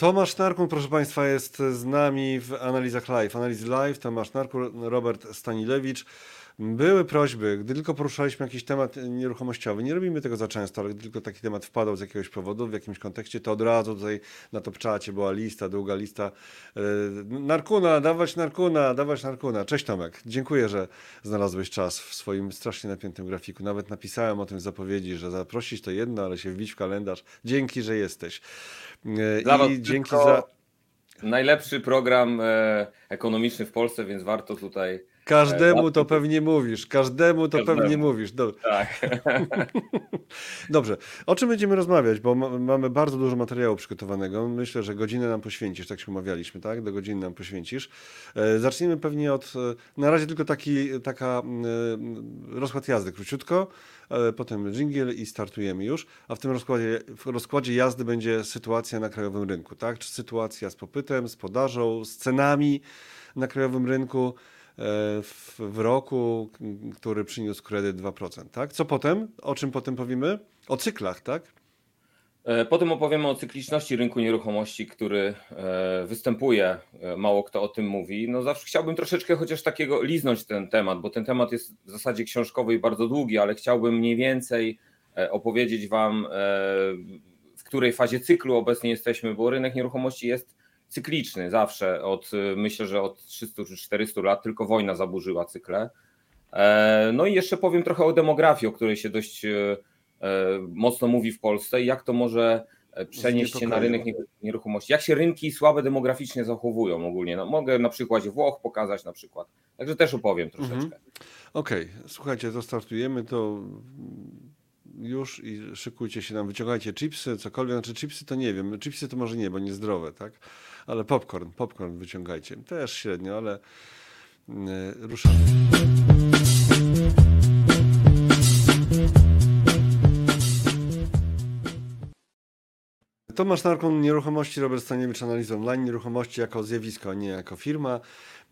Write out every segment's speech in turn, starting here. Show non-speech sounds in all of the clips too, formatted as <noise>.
Tomasz Narkun, proszę Państwa, jest z nami w analizach live. Analizy live, Tomasz Narkun, Robert Stanilewicz. Były prośby, gdy tylko poruszaliśmy jakiś temat nieruchomościowy, nie robimy tego za często, ale gdy tylko taki temat wpadał z jakiegoś powodu, w jakimś kontekście, to od razu tutaj na to czacie była lista, długa lista. E, Narkuna, dawać Narkuna, dawać Narkuna. Cześć Tomek, dziękuję, że znalazłeś czas w swoim strasznie napiętym grafiku. Nawet napisałem o tym w zapowiedzi, że zaprosić to jedno, ale się wbić w kalendarz. Dzięki, że jesteś. E, I dzięki za... Najlepszy program e, ekonomiczny w Polsce, więc warto tutaj Każdemu to pewnie mówisz, każdemu to każdemu. pewnie mówisz. Dobrze. Tak. <laughs> Dobrze. O czym będziemy rozmawiać? Bo mamy bardzo dużo materiału przygotowanego. Myślę, że godzinę nam poświęcisz, tak się umawialiśmy, tak? Do godziny nam poświęcisz. E, zaczniemy pewnie od, e, na razie tylko taki, taka e, rozkład jazdy króciutko, potem jingle i startujemy już. A w tym rozkładzie, w rozkładzie jazdy będzie sytuacja na krajowym rynku, tak? Czy sytuacja z popytem, z podażą, z cenami na krajowym rynku, w, w roku, który przyniósł kredyt 2%. Tak? Co potem? O czym potem powiemy? O cyklach, tak? E, potem opowiemy o cykliczności rynku nieruchomości, który e, występuje. Mało kto o tym mówi. No zawsze chciałbym troszeczkę chociaż takiego liznąć ten temat, bo ten temat jest w zasadzie książkowy i bardzo długi, ale chciałbym mniej więcej opowiedzieć Wam, w której fazie cyklu obecnie jesteśmy, bo rynek nieruchomości jest cykliczny zawsze, od myślę, że od 300 czy 400 lat tylko wojna zaburzyła cykle. E, no i jeszcze powiem trochę o demografii, o której się dość e, mocno mówi w Polsce i jak to może przenieść się na rynek nieruchomości. Jak się rynki słabe demograficznie zachowują ogólnie. No, mogę na przykładzie Włoch pokazać na przykład. Także też opowiem troszeczkę. Mhm. Okej, okay. słuchajcie, to startujemy, to już i szykujcie się nam, wyciągajcie chipsy, cokolwiek. Znaczy chipsy to nie wiem, chipsy to może nie, bo niezdrowe, tak? Ale popcorn, popcorn wyciągajcie. Też średnio, ale yy, ruszamy. Tomasz Narkun, Nieruchomości, Robert Staniewicz, Analiza Online, Nieruchomości jako zjawisko, a nie jako firma.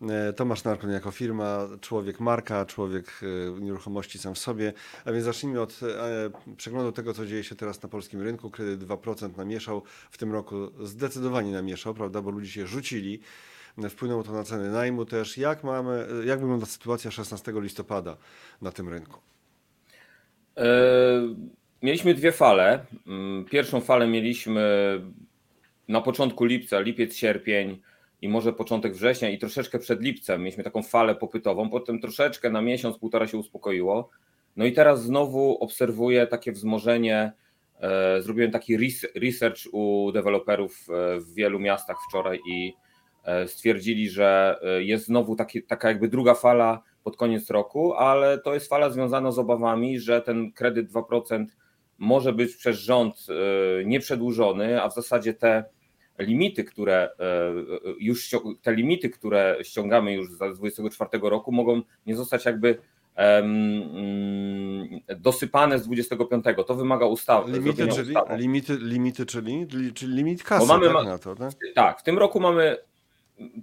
E, Tomasz Narkun jako firma, człowiek marka, człowiek e, nieruchomości sam w sobie. A więc zacznijmy od e, przeglądu tego, co dzieje się teraz na polskim rynku. Kredyt 2% namieszał w tym roku, zdecydowanie namieszał, prawda, bo ludzie się rzucili. Wpłynęło to na ceny najmu też. Jak, mamy, jak wygląda sytuacja 16 listopada na tym rynku? Mieliśmy dwie fale. Mm, pierwszą falę mieliśmy na początku lipca, lipiec, sierpień i może początek września i troszeczkę przed lipcem mieliśmy taką falę popytową, potem troszeczkę na miesiąc, półtora się uspokoiło. No i teraz znowu obserwuję takie wzmożenie. E, zrobiłem taki research u deweloperów e, w wielu miastach wczoraj i e, stwierdzili, że jest znowu taki, taka jakby druga fala pod koniec roku, ale to jest fala związana z obawami, że ten kredyt 2% może być przez rząd nieprzedłużony, a w zasadzie te limity, które e, już te limity, które ściągamy już z 2024 roku, mogą nie zostać jakby mm, dosypane z 25. To wymaga ustawy. Limity, czyli, limity, limity czyli, czyli limit kasy mamy, tak, na to, tak? tak, w tym roku mamy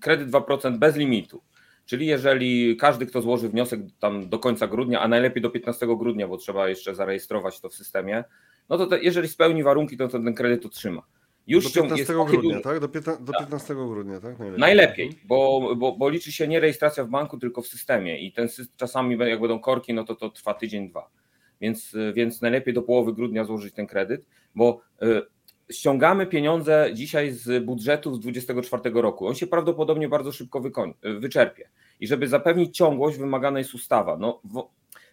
kredyt 2% bez limitu. Czyli jeżeli każdy, kto złoży wniosek tam do końca grudnia, a najlepiej do 15 grudnia, bo trzeba jeszcze zarejestrować to w systemie, no to te, jeżeli spełni warunki, to, to ten kredyt otrzyma. Już do 15 grudnia, tak? Do, 15, do 15 tak. grudnia, tak? Najlepiej, Najlepiej bo, bo, bo, liczy się nie rejestracja w banku, tylko w systemie i ten czasami jak będą korki, no to to trwa tydzień, dwa. Więc, więc najlepiej do połowy grudnia złożyć ten kredyt, bo y, ściągamy pieniądze dzisiaj z budżetu z 2024 roku. On się prawdopodobnie bardzo szybko wykoń, wyczerpie. I żeby zapewnić ciągłość, wymagana jest ustawa. No, w,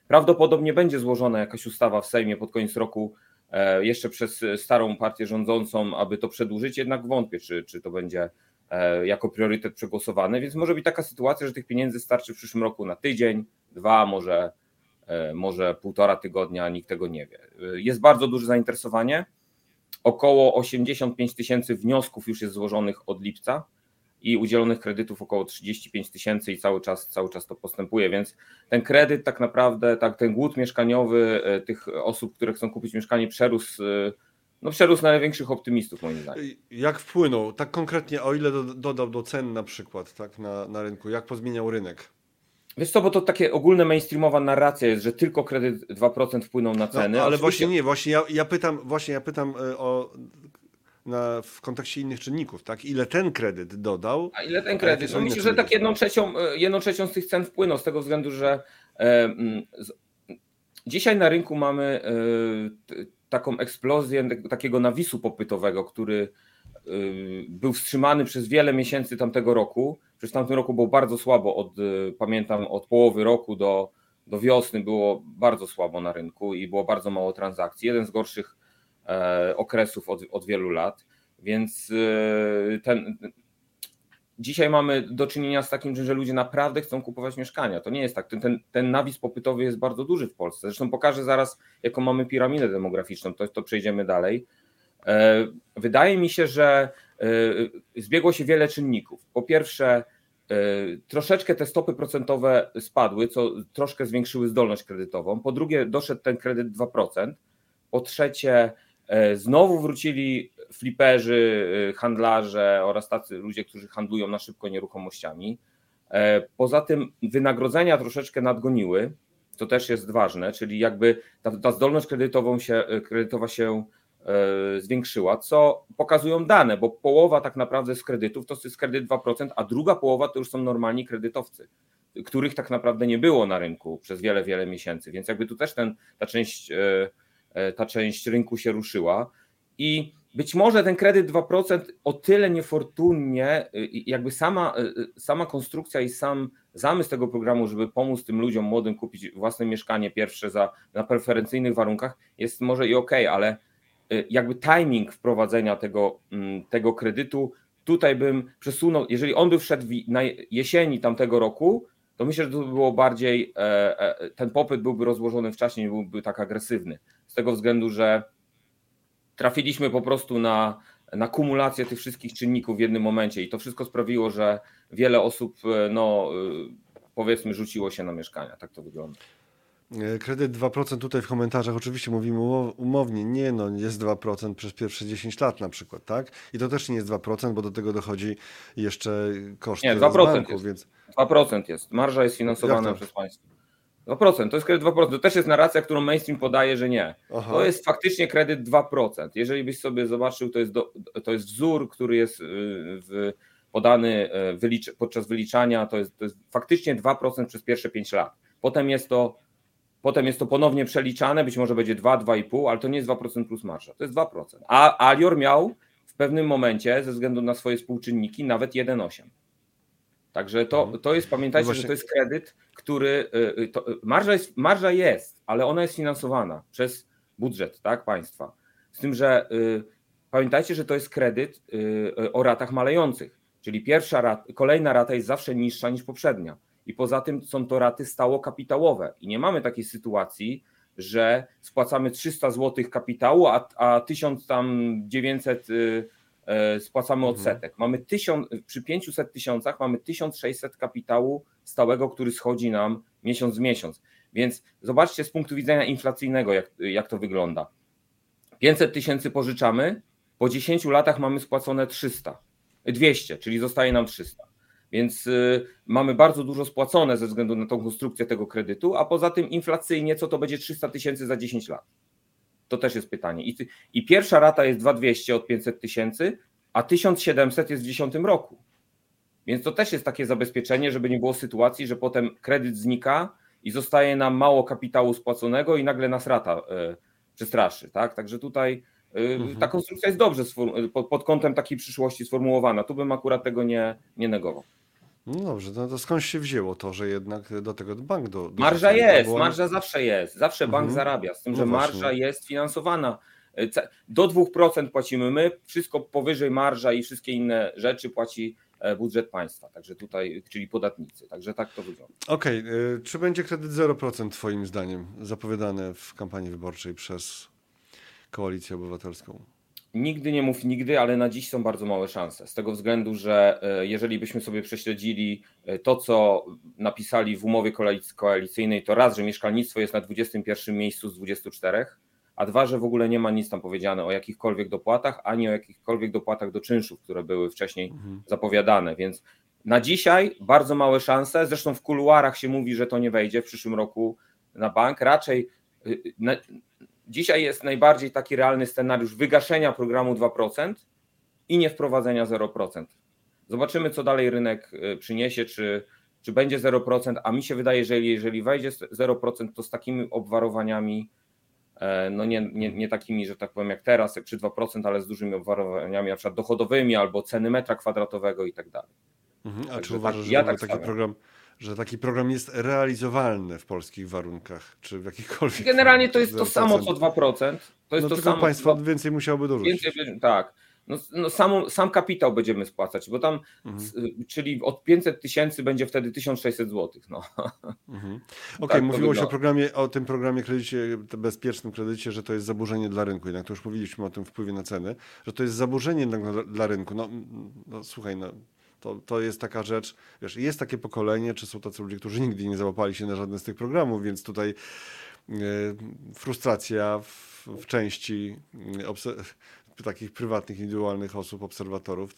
prawdopodobnie będzie złożona jakaś ustawa w Sejmie pod koniec roku E, jeszcze przez starą partię rządzącą, aby to przedłużyć, jednak wątpię, czy, czy to będzie e, jako priorytet przegłosowane, więc może być taka sytuacja, że tych pieniędzy starczy w przyszłym roku na tydzień, dwa, może, e, może półtora tygodnia, nikt tego nie wie. Jest bardzo duże zainteresowanie. Około 85 tysięcy wniosków już jest złożonych od lipca i udzielonych kredytów około 35 tysięcy i cały czas, cały czas to postępuje, więc ten kredyt tak naprawdę, tak, ten głód mieszkaniowy e, tych osób, które chcą kupić mieszkanie przerósł e, no przerósł na największych optymistów moim zdaniem. Jak wpłynął, tak konkretnie, o ile do, dodał do cen na przykład tak, na, na rynku, jak pozmieniał rynek? Wiesz co, bo to takie ogólne mainstreamowa narracja jest, że tylko kredyt 2% wpłynął na no, ceny. No, ale właśnie nie, właśnie ja, ja pytam, właśnie ja pytam e, o na, w kontekście innych czynników, tak? Ile ten kredyt dodał? A ile ten kredyt? No myślę, że tak jedną trzecią, e, jedną trzecią z tych cen wpłynął z tego względu, że e, z, dzisiaj na rynku mamy e, taką eksplozję takiego nawisu popytowego, który był wstrzymany przez wiele miesięcy tamtego roku. Przez tamtym roku było bardzo słabo, od, y, pamiętam od połowy roku do, do wiosny było bardzo słabo na rynku i było bardzo mało transakcji. Jeden z gorszych e, okresów od, od wielu lat, więc e, ten, dzisiaj mamy do czynienia z takim, że ludzie naprawdę chcą kupować mieszkania. To nie jest tak. Ten, ten, ten nawis popytowy jest bardzo duży w Polsce. Zresztą pokażę zaraz, jaką mamy piramidę demograficzną, to, to przejdziemy dalej. E, wydaje mi się, że e, zbiegło się wiele czynników. Po pierwsze, e, troszeczkę te stopy procentowe spadły, co troszkę zwiększyły zdolność kredytową. Po drugie, doszedł ten kredyt 2%. Po trzecie, znowu wrócili fliperzy, handlarze oraz tacy ludzie, którzy handlują na szybko nieruchomościami. Poza tym wynagrodzenia troszeczkę nadgoniły, to też jest ważne, czyli jakby ta, ta zdolność kredytową się, kredytowa się zwiększyła, co pokazują dane, bo połowa tak naprawdę z kredytów to jest kredyt 2%, a druga połowa to już są normalni kredytowcy, których tak naprawdę nie było na rynku przez wiele, wiele miesięcy, więc jakby tu też ten, ta, część, e, ta część rynku się ruszyła. I być może ten kredyt 2% o tyle niefortunnie, jakby sama, sama konstrukcja i sam zamysł tego programu, żeby pomóc tym ludziom młodym kupić własne mieszkanie pierwsze za, na preferencyjnych warunkach, jest może i ok, ale jakby timing wprowadzenia tego, mm, tego kredytu, tutaj bym przesunął, jeżeli on by wszedł na jesieni tamtego roku, to myślę, że to by było bardziej, e, e, ten popyt byłby rozłożony wcześniej, nie byłby tak agresywny. Z tego względu, że trafiliśmy po prostu na, na kumulację tych wszystkich czynników w jednym momencie i to wszystko sprawiło, że wiele osób, e, no e, powiedzmy, rzuciło się na mieszkania. Tak to wygląda. E, kredyt 2% tutaj w komentarzach oczywiście mówimy umownie, nie no, jest 2% przez pierwsze 10 lat na przykład, tak? I to też nie jest 2%, bo do tego dochodzi jeszcze koszt nie, 2% z banku, jest. więc... 2% jest, marża jest finansowana przez państwo. 2%, to jest kredyt 2%. To też jest narracja, którą mainstream podaje, że nie. Aha. To jest faktycznie kredyt 2%. Jeżeli byś sobie zobaczył, to jest, do, to jest wzór, który jest y, w, podany y, wylicz, podczas wyliczania, to jest, to jest faktycznie 2% przez pierwsze 5 lat. Potem jest to Potem jest to ponownie przeliczane, być może będzie 2, 2,5, ale to nie jest 2% plus marsza, to jest 2%. A Alior miał w pewnym momencie, ze względu na swoje współczynniki, nawet 1,8. Także to, mhm. to jest, pamiętajcie, no że to jest kredyt, który. Y, y, to, marża, jest, marża jest, ale ona jest finansowana przez budżet tak, państwa. Z tym, że y, pamiętajcie, że to jest kredyt y, o ratach malejących, czyli pierwsza rat, kolejna rata jest zawsze niższa niż poprzednia. I poza tym są to raty stało kapitałowe. I nie mamy takiej sytuacji, że spłacamy 300 zł kapitału, a, a 1900 E, spłacamy mhm. odsetek. Mamy tysiąc, przy 500 tysiącach mamy 1600 kapitału stałego, który schodzi nam miesiąc w miesiąc. Więc zobaczcie z punktu widzenia inflacyjnego, jak, jak to wygląda. 500 tysięcy pożyczamy, po 10 latach mamy spłacone 300, 200, czyli zostaje nam 300. Więc y, mamy bardzo dużo spłacone ze względu na tą konstrukcję tego kredytu, a poza tym inflacyjnie co to będzie 300 tysięcy za 10 lat? To też jest pytanie. I, i pierwsza rata jest 2200 od 500 tysięcy, a 1700 jest w 10 roku. Więc to też jest takie zabezpieczenie, żeby nie było sytuacji, że potem kredyt znika i zostaje nam mało kapitału spłaconego i nagle nas rata y, przestraszy. Tak? Także tutaj y, mhm. ta konstrukcja jest dobrze pod, pod kątem takiej przyszłości sformułowana. Tu bym akurat tego nie, nie negował. No dobrze, no to skąd się wzięło to, że jednak do tego bank do. do marża jest, marża zawsze jest. Zawsze bank mhm. zarabia, z tym, no że marża właśnie. jest finansowana. E, do 2% płacimy my, wszystko powyżej marża i wszystkie inne rzeczy płaci e, budżet państwa, także tutaj, czyli podatnicy. Także tak to wygląda. Okej, okay. czy będzie kredyt 0% Twoim zdaniem zapowiadane w kampanii wyborczej przez Koalicję Obywatelską? Nigdy nie mów nigdy, ale na dziś są bardzo małe szanse. Z tego względu, że e, jeżeli byśmy sobie prześledzili e, to, co napisali w umowie koalicyjnej, to raz, że mieszkalnictwo jest na 21 miejscu z 24, a dwa, że w ogóle nie ma nic tam powiedziane o jakichkolwiek dopłatach, ani o jakichkolwiek dopłatach do czynszów, które były wcześniej mhm. zapowiadane. Więc na dzisiaj bardzo małe szanse. Zresztą w kuluarach się mówi, że to nie wejdzie w przyszłym roku na bank. Raczej y, Dzisiaj jest najbardziej taki realny scenariusz wygaszenia programu 2%, i nie wprowadzenia 0%. Zobaczymy, co dalej rynek y, przyniesie, czy, czy będzie 0%, a mi się wydaje, że jeżeli wejdzie 0%, to z takimi obwarowaniami, e, no nie, nie, nie takimi, że tak powiem, jak teraz, jak przy 2%, ale z dużymi obwarowaniami, na przykład dochodowymi albo ceny metra kwadratowego i tak dalej. Mhm. A Także czy uważasz, tak, że ja tak taki program że taki program jest realizowalny w polskich warunkach, czy w jakichkolwiek. Generalnie to jest to samo co 2%. To jest no to samo. Państwo więcej musiałoby dorzucić. Więcej, tak. No, no sam, sam kapitał będziemy spłacać, bo tam, mhm. czyli od 500 tysięcy będzie wtedy 1600 zł. No. <laughs> Mhm. Okej, okay, tak mówiło się o, programie, o tym programie kredycie, bezpiecznym kredycie, że to jest zaburzenie dla rynku. Jednak to już mówiliśmy o tym wpływie na ceny, że to jest zaburzenie dla, dla rynku. No, no słuchaj, no, to, to jest taka rzecz, wiesz, jest takie pokolenie, czy są tacy ludzie, którzy nigdy nie załapali się na żadne z tych programów, więc tutaj y, frustracja w, w części y, <laughs> takich prywatnych, indywidualnych osób, obserwatorów,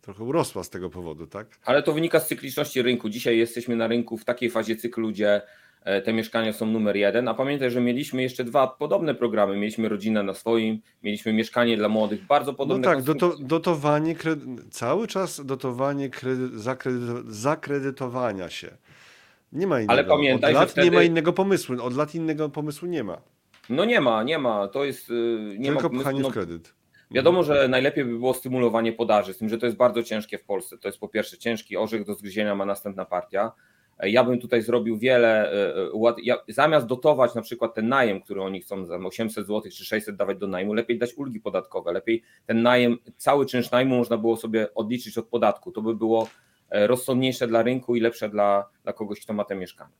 trochę urosła z tego powodu, tak? Ale to wynika z cykliczności rynku. Dzisiaj jesteśmy na rynku w takiej fazie cyklu, gdzie E, te mieszkania są numer jeden, a pamiętaj, że mieliśmy jeszcze dwa podobne programy. Mieliśmy rodzinę na swoim, mieliśmy mieszkanie dla młodych, bardzo podobne. No tak, doto, dotowanie, cały czas dotowanie kredy, zakredytowania się. Nie ma innego. Ale pamiętaj, Od lat wtedy... nie ma innego pomysłu. Od lat innego pomysłu nie ma. No nie ma, nie ma. To jest. Y, nie Tylko ma pchanie no, w kredyt. Wiadomo, że najlepiej by było stymulowanie podaży, z tym, że to jest bardzo ciężkie w Polsce. To jest po pierwsze ciężki orzech do zgryzienia ma następna partia. Ja bym tutaj zrobił wiele, e, e, zamiast dotować na przykład ten najem, który oni chcą za 800 zł czy 600 dawać do najmu, lepiej dać ulgi podatkowe, lepiej ten najem, cały czynsz najmu można było sobie odliczyć od podatku. To by było e, rozsądniejsze dla rynku i lepsze dla, dla kogoś, kto ma te mieszkania.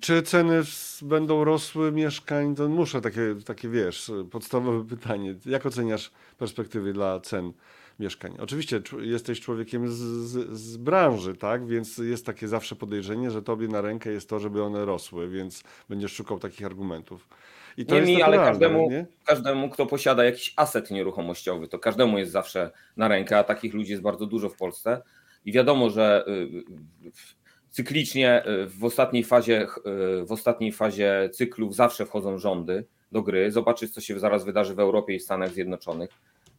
Czy ceny będą rosły mieszkań? To muszę takie, takie wiesz, podstawowe pytanie. Jak oceniasz perspektywy dla cen mieszkań. Oczywiście jesteś człowiekiem z, z, z, branży, tak? Więc jest takie zawsze podejrzenie, że tobie na rękę jest to, żeby one rosły, więc będziesz szukał takich argumentów. I to nie jest mi, ale każdemu, nie? każdemu, kto posiada jakiś aset nieruchomościowy, to każdemu jest zawsze na rękę, a takich ludzi jest bardzo dużo w Polsce. I wiadomo, że y, y, cyklicznie y, w ostatniej fazie, w ostatniej fazie cyklów zawsze wchodzą rządy do gry. Zobaczyć, co się zaraz wydarzy w Europie i Stanach Zjednoczonych.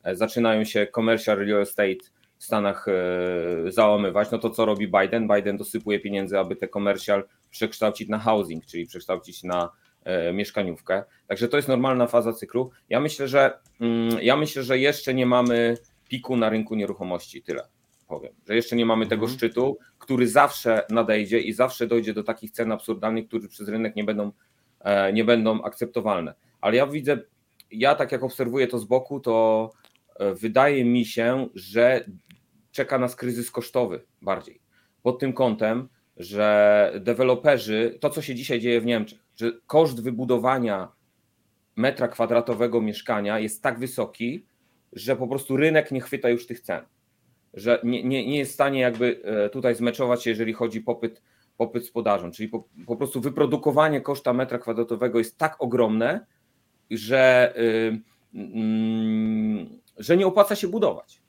E, zaczynają się commercial real estate w Stanach e, załamywać, no to co robi Biden? Biden dosypuje pieniędzy, aby te commercial przekształcić na housing, czyli przekształcić na e, mieszkaniówkę. Także to jest normalna faza cyklu. Ja myślę, że mm, ja myślę, że jeszcze nie mamy piku na rynku nieruchomości, tyle powiem, że jeszcze nie mamy tego mhm. szczytu, który zawsze nadejdzie i zawsze dojdzie do takich cen absurdalnych, które przez rynek nie będą, nie będą akceptowalne. Ale ja widzę, ja tak jak obserwuję to z boku, to wydaje mi się, że czeka nas kryzys kosztowy bardziej. Pod tym kątem, że deweloperzy, to co się dzisiaj dzieje w Niemczech, że koszt wybudowania metra kwadratowego mieszkania jest tak wysoki, że po prostu rynek nie chwyta już tych cen. Że nie, nie, nie jest w stanie jakby e, tutaj zmeczować się, jeżeli chodzi popyt, popyt z podażą. Czyli po, po prostu wyprodukowanie koszta metra kwadratowego jest tak ogromne, że. Yy, yy, że nie opłaca się budować.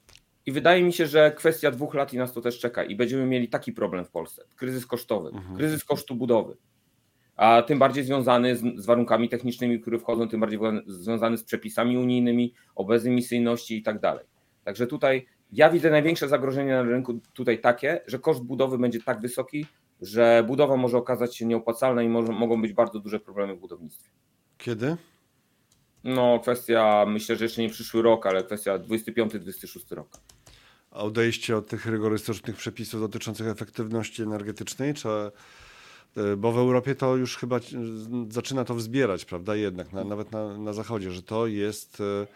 I wydaje mi się, że kwestia dwóch lat i nas to też czeka i będziemy mieli taki problem w Polsce. Kryzys kosztowy, mhm. kryzys kosztu budowy. A tym bardziej związany z, z, warunkami technicznymi, które wchodzą, tym bardziej związany z przepisami unijnymi, o bezemisyjności i tak dalej. Także tutaj ja widzę największe zagrożenie na rynku tutaj takie, że koszt budowy będzie tak wysoki, że budowa może okazać się nieopłacalna i może, mogą być bardzo duże problemy w budownictwie. Kiedy? No, kwestia, myślę, że jeszcze nie przyszły rok, ale kwestia 25-26 rok. A odejście od tych rygorystycznych przepisów dotyczących efektywności energetycznej, czy, e, bo w Europie to już chyba zaczyna to wzbierać, prawda? Jednak, na, nawet na, na Zachodzie, że to jest e,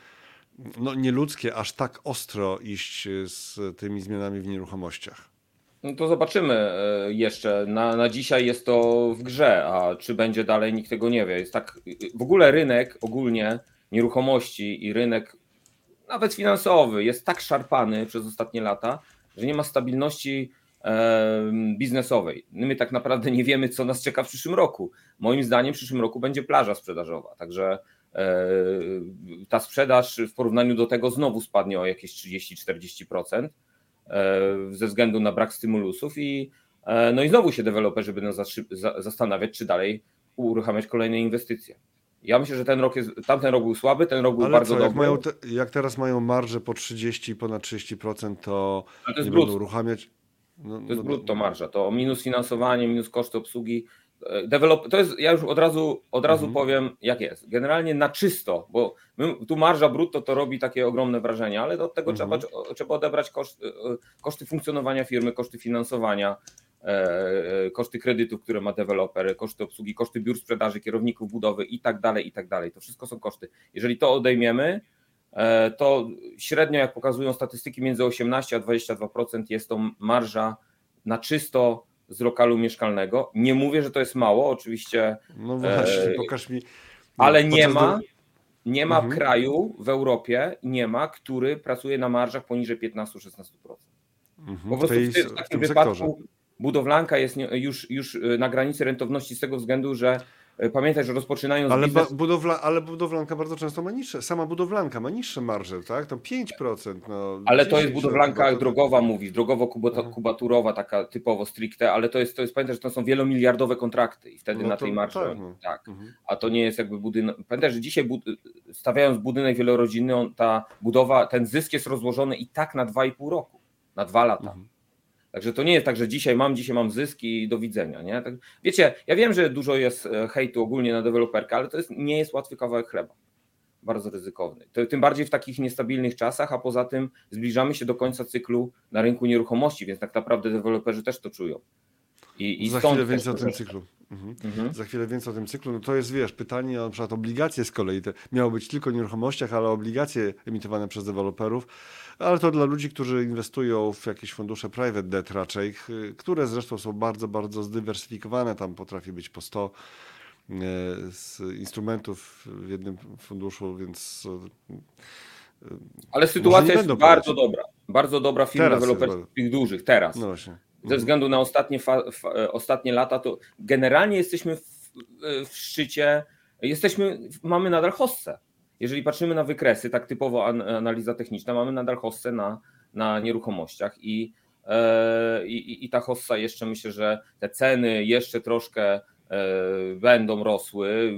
no, nieludzkie aż tak ostro iść z tymi zmianami w nieruchomościach. No to zobaczymy e, jeszcze. Na, na dzisiaj jest to w grze, a czy będzie dalej, nikt tego nie wie. Jest tak, w ogóle rynek ogólnie nieruchomości i rynek nawet finansowy jest tak szarpany przez ostatnie lata, że nie ma stabilności e, biznesowej. My tak naprawdę nie wiemy, co nas czeka w przyszłym roku. Moim zdaniem w przyszłym roku będzie plaża sprzedażowa, także e, ta sprzedaż w porównaniu do tego znowu spadnie o jakieś 30-40%. E, ze względu na brak stymulusów i e, no i znowu się deweloperzy będą zastanawiać, czy dalej uruchamiać kolejne inwestycje. Ja myślę, że ten rok jest, tamten rok był słaby, ten rok był Ale bardzo co, jak, dobry. mają te, jak teraz mają marże po 30, ponad 30%, to Ale to jest nie brud. będą uruchamiać. No, To jest no, brutto marża, to minus finansowanie, minus koszty obsługi. Develop, to jest, ja już od razu, od razu Mhm. powiem, jak jest. Generalnie na czysto, bo my, tu marża brutto to robi takie ogromne wrażenie, ale od tego Mhm. trzeba, trzeba odebrać koszt, e, koszty funkcjonowania firmy, koszty finansowania, e, e, koszty kredytów, które ma deweloper, koszty obsługi, koszty biur sprzedaży, kierowników budowy i tak dalej, i tak dalej. To wszystko są koszty. Jeżeli to odejmiemy, e, to średnio, jak pokazują statystyki, między 18 a 22% jest to marża na czysto z lokalu mieszkalnego. Nie mówię, że to jest mało, oczywiście, no właśnie, e, pokaż mi. ale nie ma, do- nie ma Mhm. kraju w Europie, nie ma, który pracuje na marżach poniżej 15-16%. Mhm, Po w, prostu tej, w, ty- w w takim tym wypadku sektorze. budowlanka jest już, już y, na granicy rentowności z tego względu, że pamiętaj, że rozpoczynając Ale, biznes... budowla, ale budowlanka bardzo często ma niższe, sama budowlanka ma niższe marże, tak? To 5%. No, Ale to jest 10, budowlanka to- drogowa, mówisz, drogowo-kubaturowa, taka typowo stricte, ale to jest, to jest, pamiętaj, że to są wielomiliardowe kontrakty i wtedy No na to tej marży, tak, no. tak. Mhm. a to nie jest jakby budynek. Pamiętaj, że dzisiaj bud... stawiając budynek wielorodzinny, on, ta budowa, ten zysk jest rozłożony i tak na 2,5 roku, na dwa lata. Mhm. Także to nie jest tak, że dzisiaj mam, dzisiaj mam zysk i do widzenia. Nie? Tak, wiecie, ja wiem, że dużo jest e, hejtu ogólnie na deweloperkę, ale to jest, nie jest łatwy kawałek chleba. Bardzo ryzykowny. To, tym bardziej w takich niestabilnych czasach, a poza tym zbliżamy się do końca cyklu na rynku nieruchomości, więc tak naprawdę deweloperzy też to czują. I, i Za chwilę więcej o tym cyklu. Mhm. Mhm. Za chwilę więcej o tym cyklu. No to jest, wiesz, pytanie o na przykład obligacje z kolei. Te miało być tylko o nieruchomościach, ale obligacje emitowane przez deweloperów. Ale to dla ludzi, którzy inwestują w jakieś fundusze private debt raczej, które zresztą są bardzo, bardzo zdywersyfikowane. Tam potrafi być po 100 e, z instrumentów w jednym funduszu, więc e, Ale sytuacja jest bardzo dobra. Bardzo dobra firm deweloperskich, dużych, teraz. no właśnie. Ze względu na ostatnie, fa, fa, e, ostatnie lata, to generalnie jesteśmy w, e, w szczycie, jesteśmy, mamy nadal hossę. Jeżeli patrzymy na wykresy, tak typowo an, analiza techniczna, mamy nadal hossę na, na nieruchomościach i, e, i, i ta hossa jeszcze myślę, że te ceny jeszcze troszkę e, będą rosły.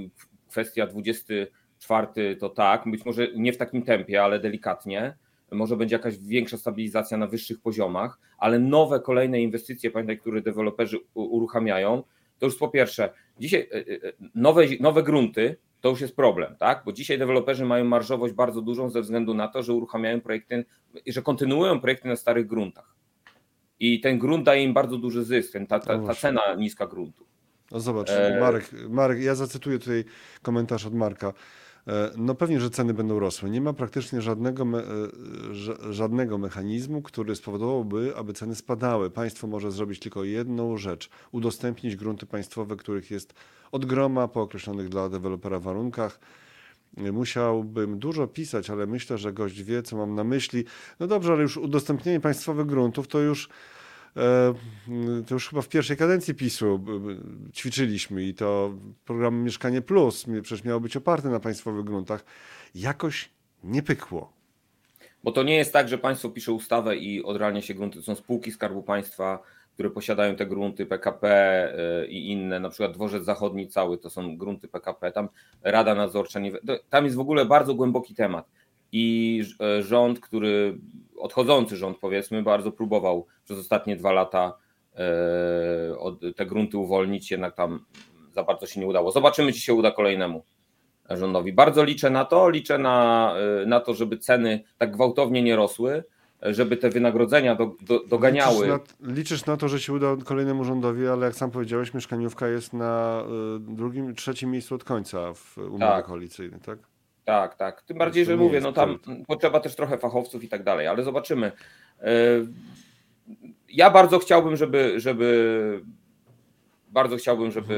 Kwestia 24 to tak, być może nie w takim tempie, ale delikatnie może będzie jakaś większa stabilizacja na wyższych poziomach, ale nowe kolejne inwestycje, pamiętaj, które deweloperzy uruchamiają, to już po pierwsze, dzisiaj e, e, nowe, nowe grunty to już jest problem, tak? Bo dzisiaj deweloperzy mają marżowość bardzo dużą ze względu na to, że uruchamiają projekty, że kontynuują projekty na starych gruntach. I ten grunt daje im bardzo duży zysk, ten, ta, No ta, ta właśnie. cena niska gruntu. No zobacz, E, Marek, Marek, ja zacytuję tutaj komentarz od Marka. E, No pewnie, że ceny będą rosły. Nie ma praktycznie żadnego, me, e, ża- żadnego mechanizmu, który spowodowałby, aby ceny spadały. Państwo może zrobić tylko jedną rzecz: udostępnić grunty państwowe, których jest od groma po określonych dla dewelopera warunkach. Musiałbym dużo pisać, ale myślę, że gość wie, co mam na myśli. No dobrze, ale już udostępnienie państwowych gruntów to już To już chyba w pierwszej kadencji PiSu ćwiczyliśmy i to program Mieszkanie Plus przecież miało być oparte na państwowych gruntach. Jakoś nie pykło. Bo to nie jest tak, że państwo pisze ustawę i odralnia się grunty. To są spółki Skarbu Państwa, które posiadają te grunty PKP y, i inne, na przykład Dworzec Zachodni cały to są grunty PKP. Tam Rada Nadzorcza, nie, tam jest w ogóle bardzo głęboki temat. I e, rząd, który, odchodzący rząd powiedzmy, bardzo próbował przez ostatnie dwa lata e, te grunty uwolnić, jednak tam za bardzo się nie udało. Zobaczymy, czy się uda kolejnemu rządowi. Bardzo liczę na to, liczę na, y, na to, żeby ceny tak gwałtownie nie rosły, żeby te wynagrodzenia do, do, doganiały. Liczysz na, liczysz na to, że się uda kolejnemu rządowi, ale jak sam powiedziałeś, mieszkaniówka jest na y, drugim, trzecim miejscu od końca w umowie Tak. tak? Tak, tak. Tym bardziej, że nie mówię, no tam potrzeba też trochę fachowców i tak dalej, ale zobaczymy. Y, Ja bardzo chciałbym, żeby, żeby bardzo chciałbym, żeby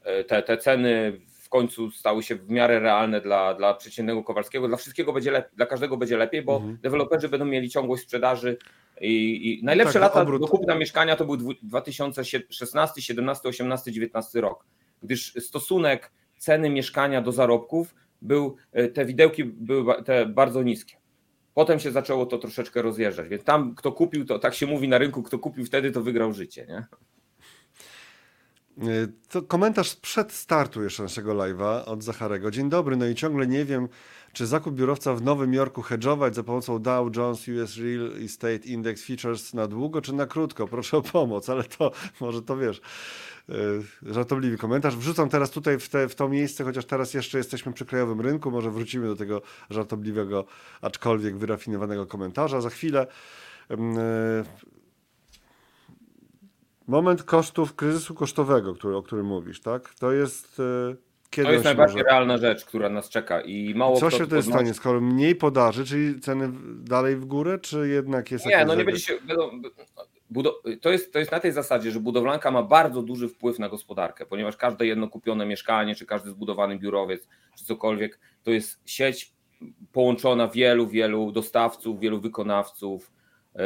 Mhm. y, te, te ceny w końcu stały się w miarę realne dla, dla przeciętnego Kowalskiego. Dla wszystkiego będzie lepiej, dla każdego będzie lepiej, bo Mhm. deweloperzy będą mieli ciągłość sprzedaży i, i najlepsze Tak, lata obrót- do kupna mieszkania to był dwu- 2016, 17, 18, 19 rok, gdyż stosunek ceny mieszkania do zarobków był, e, te widełki były te bardzo niskie. Potem się zaczęło to troszeczkę rozjeżdżać, więc tam kto kupił, to tak się mówi na rynku, kto kupił wtedy, to wygrał życie. Nie? To komentarz sprzed startu jeszcze naszego live'a od Zacharego. Dzień dobry, no i ciągle nie wiem, czy zakup biurowca w Nowym Jorku hedżować za pomocą Dow Jones US Real Estate Index Features na długo czy na krótko? Proszę o pomoc, ale to może to wiesz. Yy, żartobliwy komentarz. Wrzucam teraz tutaj w, te, w to miejsce, chociaż teraz jeszcze jesteśmy przy krajowym rynku. Może wrócimy do tego żartobliwego, aczkolwiek wyrafinowanego komentarza za chwilę. Yy, moment kosztów kryzysu kosztowego, który, o którym mówisz, tak? To jest. Yy, kiedy to jest najbardziej może... realna rzecz, która nas czeka i mało Co się to jest stanie, skoro mniej podaży, czyli ceny dalej w górę, czy jednak jest Nie, no nie będzie się... To jest, to jest na tej zasadzie, że budowlanka ma bardzo duży wpływ na gospodarkę, ponieważ każde jedno kupione mieszkanie, czy każdy zbudowany biurowiec, czy cokolwiek, to jest sieć połączona wielu, wielu dostawców, wielu wykonawców, e,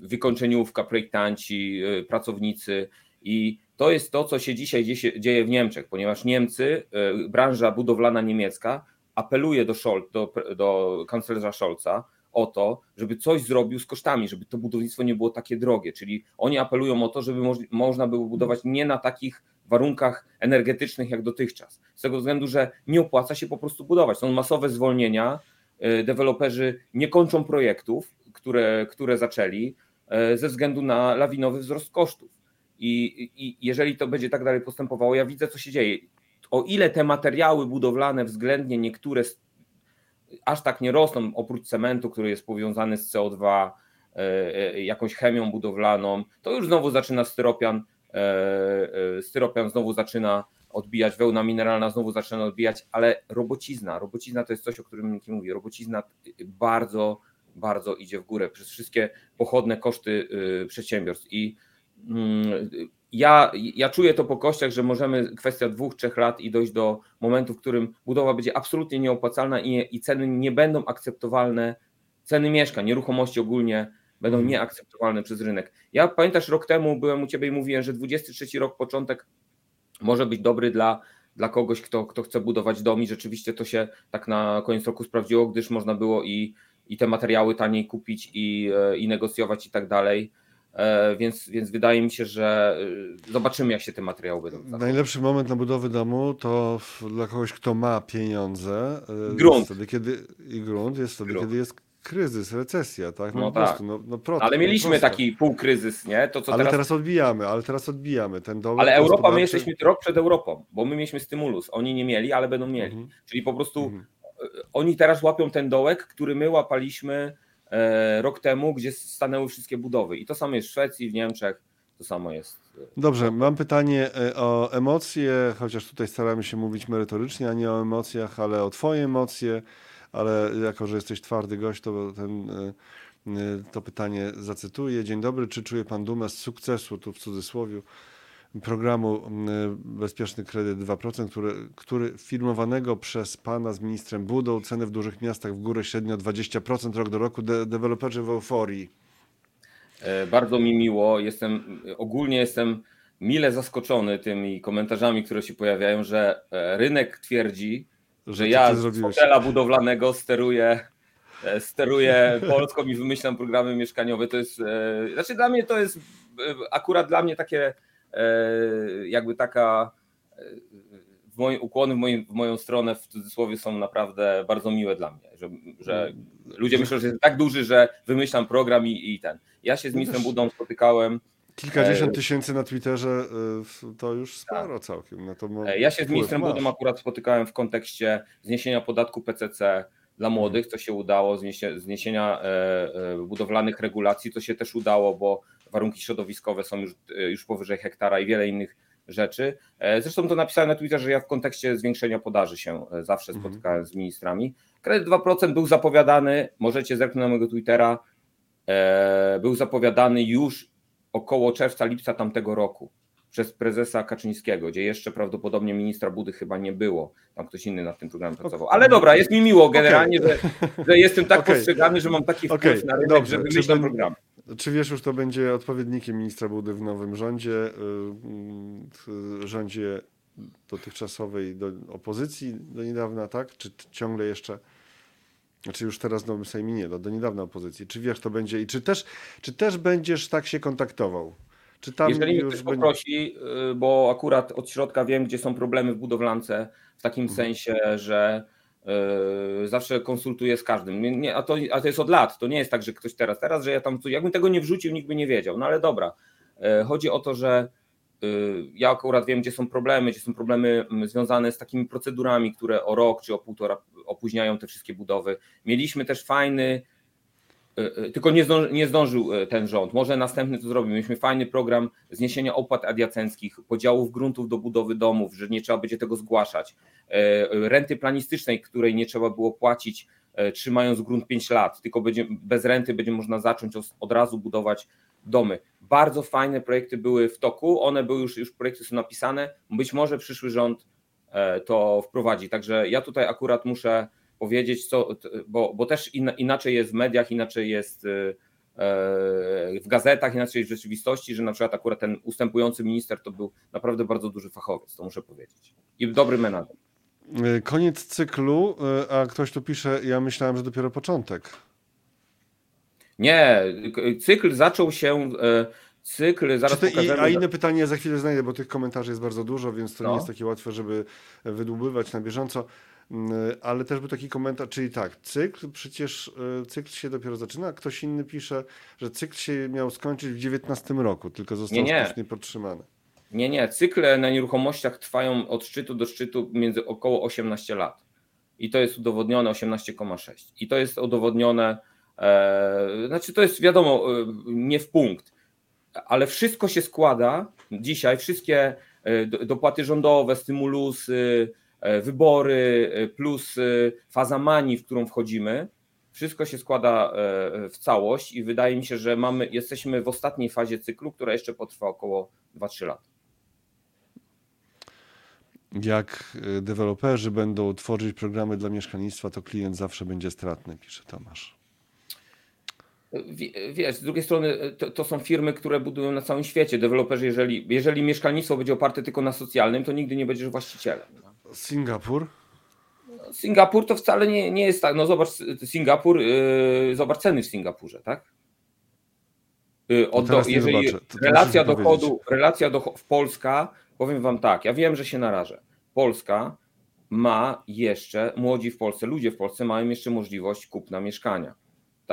wykończeniówka, projektanci, e, pracownicy. I to jest to, co się dzisiaj dzieje w Niemczech, ponieważ Niemcy, e, branża budowlana niemiecka apeluje do, Scholz, do, do kanclerza Scholza o to, żeby coś zrobił z kosztami, żeby to budownictwo nie było takie drogie. Czyli oni apelują o to, żeby moż, można było budować nie na takich warunkach energetycznych jak dotychczas. Z tego względu, że nie opłaca się po prostu budować. Są masowe zwolnienia, e, deweloperzy nie kończą projektów, które, które zaczęli e, ze względu na lawinowy wzrost kosztów. I, I jeżeli to będzie tak dalej postępowało, ja widzę, co się dzieje. O ile te materiały budowlane względnie niektóre aż tak nie rosną, oprócz cementu, który jest powiązany z CO2, e, e, jakąś chemią budowlaną, to już znowu zaczyna styropian, e, styropian znowu zaczyna odbijać, wełna mineralna znowu zaczyna odbijać, ale robocizna, robocizna to jest coś, o którym nikt nie mówi. Robocizna bardzo, bardzo idzie w górę przez wszystkie pochodne koszty przedsiębiorstw i Mm, ja, ja czuję to po kościach, że możemy kwestia dwóch, trzech lat i dojść do momentu, w którym budowa będzie absolutnie nieopłacalna i, i ceny nie będą akceptowalne, ceny mieszkań, nieruchomości ogólnie będą mhm. nieakceptowalne przez rynek. Ja pamiętasz, rok temu byłem u Ciebie i mówiłem, że 23 rok, początek może być dobry dla, dla kogoś, kto, kto chce budować dom i rzeczywiście to się tak na koniec roku sprawdziło, gdyż można było i, i te materiały taniej kupić i, e, i negocjować i tak dalej. E, więc, więc wydaje mi się, że e, zobaczymy, jak się te materiały będą. Zachować. Najlepszy moment na budowę domu to dla kogoś, kto ma pieniądze. E, grunt. Wtedy, kiedy, I grunt jest wtedy, grunt. kiedy jest kryzys, recesja, tak? No, no tak. Prostu, no, no ale mieliśmy taki półkryzys, nie? To, co ale teraz... teraz odbijamy, ale teraz odbijamy ten dolar. Ale Europa, gospodarczy... my jesteśmy rok przed Europą, bo my mieliśmy stymulus. Oni nie mieli, ale będą mieli. Mhm. Czyli po prostu mhm. oni teraz łapią ten dołek, który my łapaliśmy rok temu, gdzie stanęły wszystkie budowy. I to samo jest w Szwecji, w Niemczech, to samo jest. E, Dobrze, mam pytanie e, o emocje, chociaż tutaj staramy się mówić merytorycznie, a nie o emocjach, ale o Twoje emocje, ale jako, że jesteś twardy gość, to ten, to pytanie zacytuję. Dzień dobry, czy czuje Pan dumę z sukcesu, tu w cudzysłowie, programu Bezpieczny Kredyt 2%, który, który firmowanego przez pana z ministrem Budą, ceny w dużych miastach w górę średnio 20% rok do roku, de deweloperzy w euforii. E, bardzo mi miło, jestem, ogólnie jestem mile zaskoczony tymi komentarzami, które się pojawiają, że e, rynek twierdzi, że, że ja z hotela budowlanego steruję e, steruję Polską i wymyślam programy mieszkaniowe. To jest, znaczy dla mnie to jest akurat dla mnie takie jakby taka e, w moim, ukłony w, moim, w moją stronę w cudzysłowie są naprawdę bardzo miłe dla mnie, że, że ludzie myślą, że jest tak duży, że wymyślam program i, i ten. Ja się z ministrem Budą spotykałem. Kilkadziesiąt e, tysięcy na Twitterze to już sporo tak. całkiem. No to ja się z ministrem. Budą akurat spotykałem w kontekście zniesienia podatku PCC dla młodych, co się udało, zniesienia budowlanych regulacji, to się też udało, bo warunki środowiskowe są już, e, już powyżej hektara i wiele innych rzeczy. E, zresztą to napisałem na Twitterze, że ja w kontekście zwiększenia podaży się e, zawsze mhm. spotykałem z ministrami. Kredyt 2% był zapowiadany, możecie zerknąć na mojego Twittera, był zapowiadany już około czerwca, lipca tamtego roku przez prezesa Kaczyńskiego, gdzie jeszcze prawdopodobnie ministra Budy chyba nie było. Tam ktoś inny nad tym programem pracował. Ale dobra, jest mi miło generalnie, okay. że, <laughs> że jestem tak okay. postrzegany, że mam taki wpływ okay. na rynek, Dobrze. że wymyślam program. Czy wiesz już, to będzie odpowiednikiem ministra Budy w nowym rządzie, w rządzie dotychczasowej do opozycji do niedawna, tak? Czy ciągle jeszcze? Znaczy już teraz w nowym Sejminie, do, do niedawna opozycji. Czy wiesz, to będzie i czy też, czy też będziesz tak się kontaktował? Czy tam Jeżeli mnie już ktoś poprosi, y, bo akurat od środka wiem, gdzie są problemy w budowlance, w takim Mhm. sensie, że y, zawsze konsultuję z każdym. Nie- a, to, a to jest od lat. To nie jest tak, że ktoś teraz, teraz, że ja tam, jakbym tego nie wrzucił, nikt by nie wiedział. No ale dobra. Y, Chodzi o to, że y, ja akurat wiem, gdzie są problemy, gdzie są problemy związane z takimi procedurami, które o rok czy o półtora opóźniają te wszystkie budowy. Mieliśmy też fajny, tylko nie, zdąży, nie zdążył y, ten rząd. Może następny to zrobi. Mieliśmy fajny program zniesienia opłat adiacenckich, podziałów gruntów do budowy domów, że nie trzeba będzie tego zgłaszać. Renty planistycznej, której nie trzeba było płacić, trzymając grunt 5 lat, tylko będzie, bez renty będzie można zacząć od razu budować domy. Bardzo fajne projekty były w toku, one były już, już projekty są napisane. Być może przyszły rząd e, to wprowadzi. Także ja tutaj akurat muszę powiedzieć, co, bo, bo też in, inaczej jest w mediach, inaczej jest y, e, w gazetach, inaczej jest w rzeczywistości, że na przykład akurat ten ustępujący minister to był naprawdę bardzo duży fachowiec, to muszę powiedzieć. I dobry menadżer. Y, Koniec cyklu, a ktoś tu pisze, ja myślałem, że dopiero początek. Nie, cykl zaczął się, e, cykl, zaraz i, pokażemy. a inne pytanie za chwilę znajdę, bo tych komentarzy jest bardzo dużo, więc to No. nie jest takie łatwe, żeby wydłubywać na bieżąco. Mm, Ale też był taki komentarz, czyli tak, cykl, przecież y, cykl się dopiero zaczyna, ktoś inny pisze, że cykl się miał skończyć w 19 roku, tylko został Nie, nie. sztucznie podtrzymany. Nie, nie. Cykle na nieruchomościach trwają od szczytu do szczytu między około 18 lat. I to jest udowodnione 18,6. I to jest udowodnione, e, znaczy to jest wiadomo, e, nie w punkt, ale wszystko się składa dzisiaj, wszystkie e, do- dopłaty rządowe, stymulusy, wybory, e, plus e, faza manii, w którą wchodzimy, wszystko się składa e, w całość i wydaje mi się, że mamy, jesteśmy w ostatniej fazie cyklu, która jeszcze potrwa około 2-3 lata. Jak deweloperzy będą tworzyć programy dla mieszkalnictwa, to klient zawsze będzie stratny, pisze Tomasz. Wie- Wiesz, z drugiej strony to, to są firmy, które budują na całym świecie. Deweloperzy, jeżeli, jeżeli mieszkalnictwo będzie oparte tylko na socjalnym, to nigdy nie będziesz właścicielem. Singapur? Singapur to wcale nie, nie jest tak. No zobacz, Singapur, yy, zobacz ceny w Singapurze, tak? Yy, od jeżeli relacja dochodu, relacja do, w Polska, powiem wam tak, ja wiem, że się narażę. Polska ma jeszcze, młodzi w Polsce, ludzie w Polsce mają jeszcze możliwość kupna mieszkania.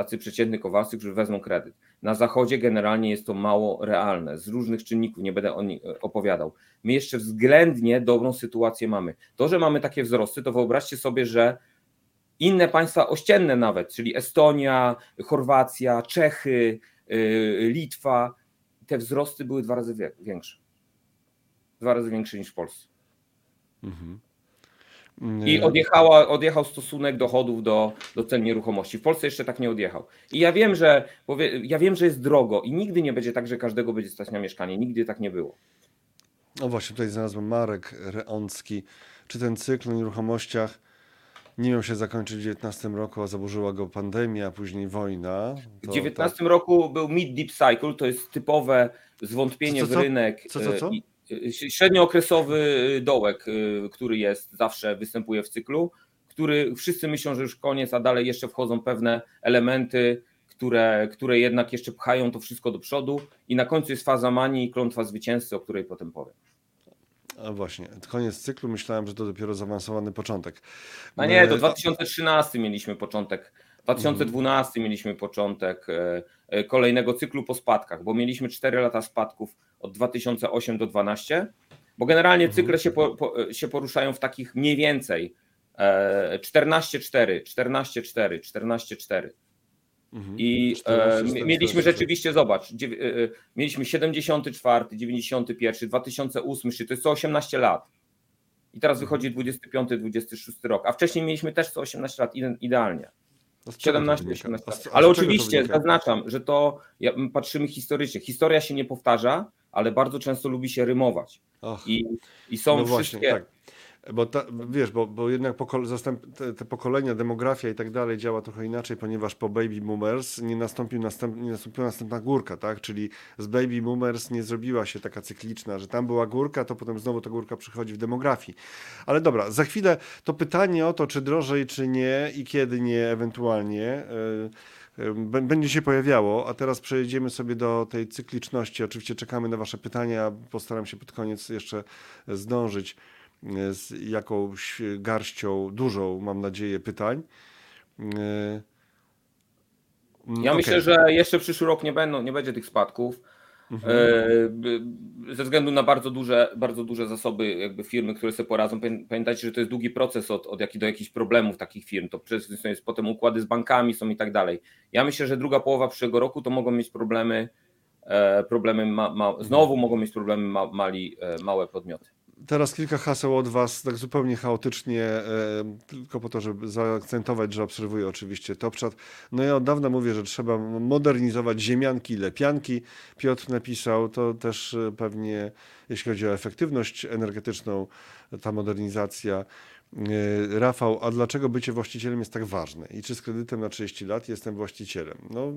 Tacy przeciętny Kowalscy, którzy wezmą kredyt. Na zachodzie generalnie jest to mało realne, z różnych czynników, nie będę o nich opowiadał. My jeszcze względnie dobrą sytuację mamy. To, że mamy takie wzrosty, to wyobraźcie sobie, że inne państwa ościenne nawet, czyli Estonia, Chorwacja, Czechy, yy, Litwa, te wzrosty były dwa razy większe. Dwa razy większe niż w Polsce. Mhm. I Nie. odjechała, odjechał stosunek dochodów do, do cen nieruchomości. W Polsce jeszcze tak nie odjechał. I ja wiem, że ja wiem, że jest drogo i nigdy nie będzie tak, że każdego będzie stać na mieszkanie. Nigdy tak nie było. No właśnie, tutaj znalazłem Marek Reącki. Czy ten cykl o nieruchomościach nie miał się zakończyć w 2019 roku, a zaburzyła go pandemia, a później wojna? W To 2019 roku był mid deep cycle, to jest typowe zwątpienie Co, co, co? w rynek. Co, co, co? e, i- e, Średniookresowy dołek, e, który jest zawsze występuje w cyklu, który wszyscy myślą, że już koniec, a dalej jeszcze wchodzą pewne elementy, które, które jednak jeszcze pchają to wszystko do przodu i na końcu jest faza manii i klątwa zwycięzcy, o której potem powiem. A właśnie, koniec cyklu, myślałem, że to dopiero zaawansowany początek. A nie, to E, 2013 mieliśmy początek, 2012 mieliśmy początek e, e, kolejnego cyklu po spadkach, bo mieliśmy 4 lata spadków od 2008 do 2012, bo generalnie Mhm. cykle się, po, po, się poruszają w takich mniej więcej e, 14-4, 14-4, 14-4. mhm. I 14, e, mi- 14, mieliśmy 14. rzeczywiście, zobacz, dziew- e, e, mieliśmy 74, 91, 2008, czyli to jest co 18 lat. I teraz wychodzi 25, 26 rok, a wcześniej mieliśmy też co 18 lat, ide- idealnie. A z czego to 17, wynika? 18 A lat. z- a Ale oczywiście zaznaczam, że to ja, patrzymy historycznie. Historia się nie powtarza, ale bardzo często lubi się rymować. Och. I, i są no wszystkie. właśnie, tak. Bo ta, wiesz, bo, bo jednak te, te pokolenia, demografia i tak dalej działa trochę inaczej, ponieważ po baby boomers nie, nastąpił następ, nie nastąpiła następna górka, tak? Czyli z baby boomers nie zrobiła się taka cykliczna, że tam była górka, to potem znowu ta górka przychodzi w demografii. Ale dobra, za chwilę to pytanie o to, czy drożej, czy nie i kiedy nie ewentualnie. Yy, będzie się pojawiało, a teraz przejdziemy sobie do tej cykliczności. Oczywiście czekamy na Wasze pytania. Postaram się pod koniec jeszcze zdążyć z jakąś garścią, dużą, mam nadzieję, pytań. Ja okay. myślę, że jeszcze przyszły rok nie, będą, nie będzie tych spadków. Mhm. E, ze względu na bardzo duże, bardzo duże zasoby jakby firmy, które sobie poradzą. Pamiętajcie, że to jest długi proces od, od jak, do jakichś problemów takich firm. To przecież jest potem układy z bankami są i tak dalej. Ja myślę, że druga połowa przyszłego roku to mogą mieć problemy, e, problemy ma, ma, znowu mogą mieć problemy ma, mali, e, małe podmioty. Teraz kilka haseł od Was, tak zupełnie chaotycznie, e, tylko po to, żeby zaakcentować, że obserwuję oczywiście TopChat. No ja od dawna mówię, że trzeba modernizować ziemianki, lepianki. Piotr napisał, to też e, pewnie, jeśli chodzi o efektywność energetyczną, ta modernizacja Rafał, a dlaczego bycie właścicielem jest tak ważne? I czy z kredytem na 30 lat jestem właścicielem? No,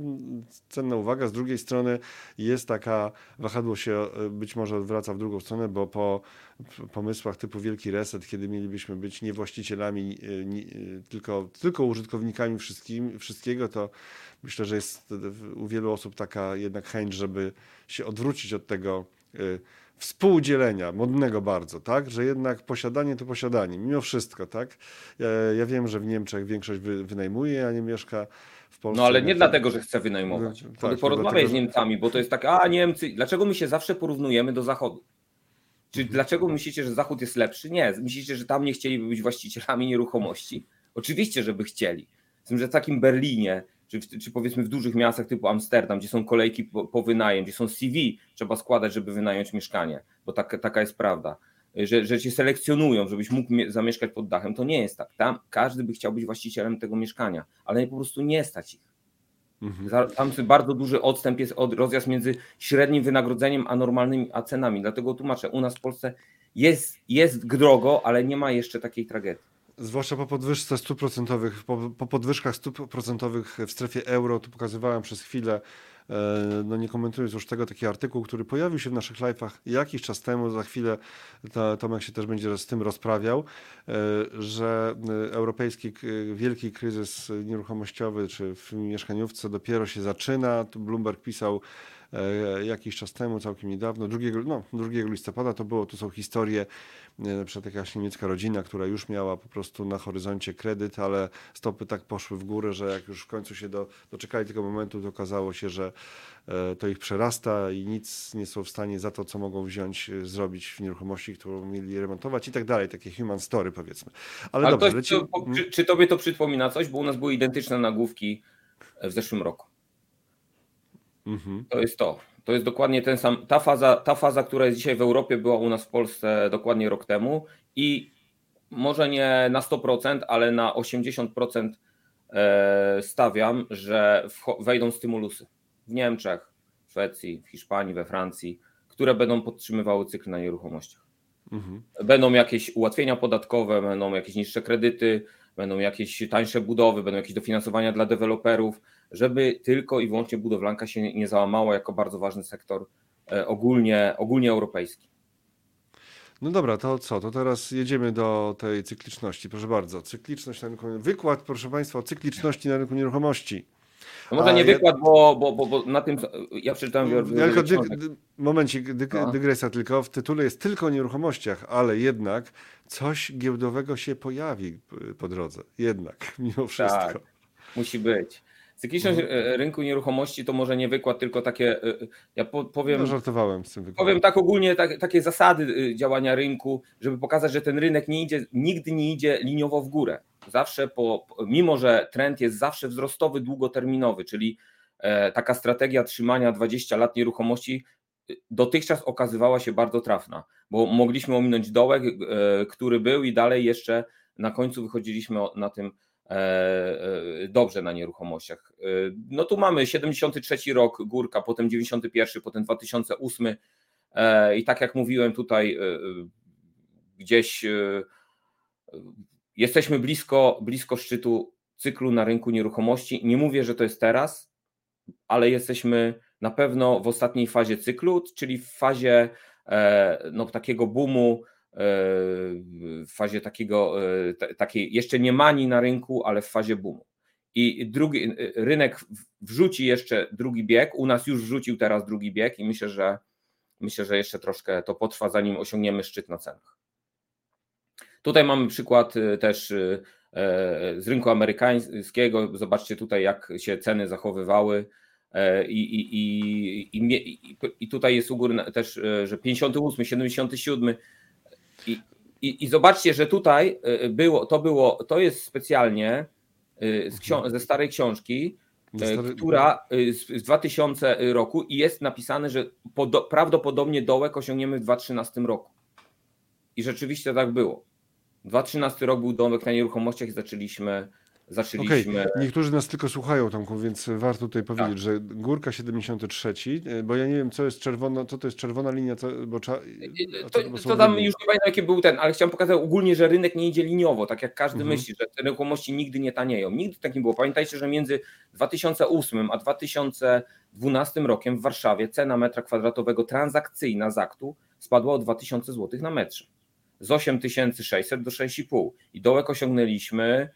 cenna uwaga. Z drugiej strony jest taka, wahadło się e, być może odwraca w drugą stronę, bo po pomysłach typu wielki reset, kiedy mielibyśmy być nie właścicielami, e, nie, tylko, tylko użytkownikami wszystkim, wszystkiego, to myślę, że jest u wielu osób taka jednak chęć, żeby się odwrócić od tego współdzielenia, modnego bardzo, tak? Że jednak posiadanie to posiadanie, mimo wszystko, tak? Ja, ja wiem, że w Niemczech większość wy, wynajmuje, a nie mieszka w Polsce. No ale nie dlatego, że chce wynajmować. No, tak, Porozmawiaj z Niemcami, bo to jest tak, a Niemcy, dlaczego my się zawsze porównujemy do Zachodu? Czy mhm. dlaczego myślicie, że Zachód jest lepszy? Nie. Myślicie, że tam nie chcieliby być właścicielami nieruchomości? Oczywiście, żeby chcieli. Z tym, że w takim Berlinie czy, czy powiedzmy w dużych miastach typu Amsterdam, gdzie są kolejki po, po wynajem, gdzie są CV, trzeba składać, żeby wynająć mieszkanie, bo tak, taka jest prawda. Że, że cię selekcjonują, żebyś mógł zamieszkać pod dachem. To nie jest tak. Tam każdy by chciał być właścicielem tego mieszkania, ale po prostu nie stać ich. Mhm. Tam bardzo duży odstęp jest od rozjazd między średnim wynagrodzeniem a normalnymi a cenami. Dlatego tłumaczę, u nas w Polsce jest, jest drogo, ale nie ma jeszcze takiej tragedii. Zwłaszcza po podwyżce stóp procentowych, po, po podwyżkach stóp procentowych w strefie euro, tu pokazywałem przez chwilę, e, no nie komentując już tego, taki artykuł, który pojawił się w naszych live'ach jakiś czas temu, za chwilę Tomek się też będzie z tym rozprawiał, e, że e, europejski wielki kryzys nieruchomościowy czy w mieszkaniówce dopiero się zaczyna. Bloomberg pisał jakiś czas temu, całkiem niedawno, 2, no, 2 listopada to było, tu są historie na przykład jakaś niemiecka rodzina, która już miała po prostu na horyzoncie kredyt, ale stopy tak poszły w górę, że jak już w końcu się do, doczekali tego momentu, to okazało się, że e, to ich przerasta i nic nie są w stanie za to, co mogą wziąć, e, zrobić w nieruchomości, którą mieli remontować i tak dalej. Takie human story powiedzmy. Ale, Ale dobrze, to, leci... to, czy, czy tobie to przypomina coś? Bo u nas były identyczne nagłówki w zeszłym roku. Mhm. To jest to. To jest dokładnie ten sam, ta faza, ta faza, która jest dzisiaj w Europie, była u nas w Polsce dokładnie rok temu i może nie na 100%, ale na 80% e, stawiam, że wejdą stymulusy w Niemczech, w Szwecji, w Hiszpanii, we Francji, które będą podtrzymywały cykl na nieruchomościach. Mhm. Będą jakieś ułatwienia podatkowe, będą jakieś niższe kredyty, będą jakieś tańsze budowy, będą jakieś dofinansowania dla deweloperów, żeby tylko i wyłącznie budowlanka się nie załamała jako bardzo ważny sektor e, ogólnie, ogólnie europejski. No dobra, to co? To teraz jedziemy do tej cykliczności. Proszę bardzo, cykliczność na rynku. Wykład, proszę Państwa, o cykliczności na rynku nieruchomości. No może nie wykład, bo, bo, bo, bo, na tym ja przeczytałem. Ja tylko dy, dy, momencik, dy, dygresja tylko. W tytule jest tylko o nieruchomościach, ale jednak coś giełdowego się pojawi po drodze. Jednak, mimo wszystko. Tak, musi być. Cykliczność mhm. rynku nieruchomości to może nie wykład, tylko takie, e, ja powiem... No, żartowałem z tym wykładem. Powiem tak ogólnie, tak, takie zasady działania rynku, żeby pokazać, że ten rynek nie idzie, nigdy nie idzie liniowo w górę. Zawsze, po, mimo że trend jest zawsze wzrostowy, długoterminowy, czyli taka strategia trzymania 20 lat nieruchomości dotychczas okazywała się bardzo trafna, bo mogliśmy ominąć dołek, który był i dalej jeszcze na końcu wychodziliśmy na tym E, e, dobrze na nieruchomościach. E, no tu mamy 73 rok górka, potem 91, potem 2008 i tak jak mówiłem tutaj gdzieś jesteśmy blisko, blisko szczytu cyklu na rynku nieruchomości. Nie mówię, że to jest teraz, ale jesteśmy na pewno w ostatniej fazie cyklu, czyli w fazie no, takiego boomu w fazie takiego, e, takiej jeszcze nie mani na rynku, ale w fazie boomu. i drugi rynek wrzuci jeszcze drugi bieg. U nas już wrzucił teraz drugi bieg i myślę, że myślę, że jeszcze troszkę to potrwa, zanim osiągniemy szczyt na cenach. Tutaj mamy przykład też z rynku amerykańskiego. Zobaczcie tutaj, jak się ceny zachowywały. I, i, i, i, i tutaj jest u góry też, że 58, 77. I, i, i zobaczcie, że tutaj było, to było, to jest specjalnie mhm. ze starej książki, stary... która z 2000 roku i jest napisane, że prawdopodobnie dołek osiągniemy w 2013 roku. I rzeczywiście tak było. 2013 rok był domek na nieruchomościach i zaczęliśmy zaczęliśmy. Okay. Niektórzy nas tylko słuchają, Tomku, więc warto tutaj powiedzieć, tak. że Górka 73, e, bo ja nie wiem, co jest czerwona, co to jest czerwona linia, co, bo cza... to, to tam już nie pamiętam, jaki był ten, ale chciałem pokazać ogólnie, że rynek nie idzie liniowo, tak jak każdy mhm. myśli, że te nieruchomości nigdy nie tanieją. Nigdy tak nie było. Pamiętajcie, że między 2008 a 2012 rokiem w Warszawie cena metra kwadratowego transakcyjna z aktu spadła o 2000 zł na metrze. Z 8600 do 6,5 i dołek osiągnęliśmy E,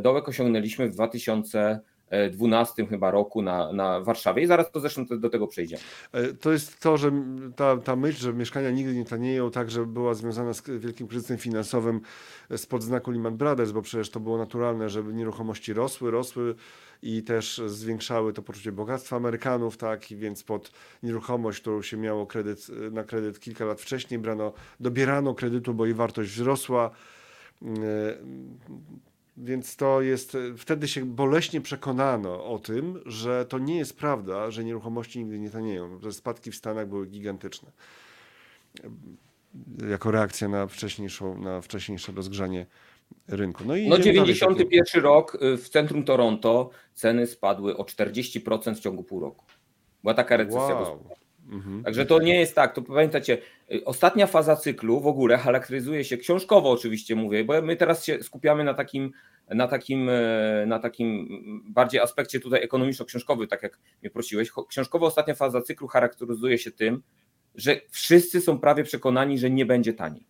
dołek osiągnęliśmy w 2012 chyba roku na, na Warszawie i zaraz to zresztą do tego przejdziemy. E, to jest to, że ta, ta myśl, że mieszkania nigdy nie tanieją, także była związana z wielkim kryzysem finansowym spod znaku Lehman Brothers, bo przecież to było naturalne, żeby nieruchomości rosły, rosły i też zwiększały to poczucie bogactwa Amerykanów, tak, i więc pod nieruchomość, którą się miało kredyt, na kredyt kilka lat wcześniej, brano, dobierano kredytu, bo jej wartość wzrosła e, więc to jest, wtedy się boleśnie przekonano o tym, że to nie jest prawda, że nieruchomości nigdy nie tanieją, że spadki w Stanach były gigantyczne. Jako reakcja na, wcześniejszą, na wcześniejsze rozgrzanie rynku. No, i no 91 rok y, w centrum Toronto ceny spadły o 40% w ciągu pół roku. Była taka recesja wow. Mhm. Także to nie jest tak, to pamiętacie, ostatnia faza cyklu w ogóle charakteryzuje się książkowo oczywiście mówię, bo my teraz się skupiamy na takim na takim, e, na takim bardziej aspekcie tutaj ekonomiczno-książkowy, tak jak mnie prosiłeś. Książkowo ostatnia faza cyklu charakteryzuje się tym, że wszyscy są prawie przekonani, że nie będzie taniej.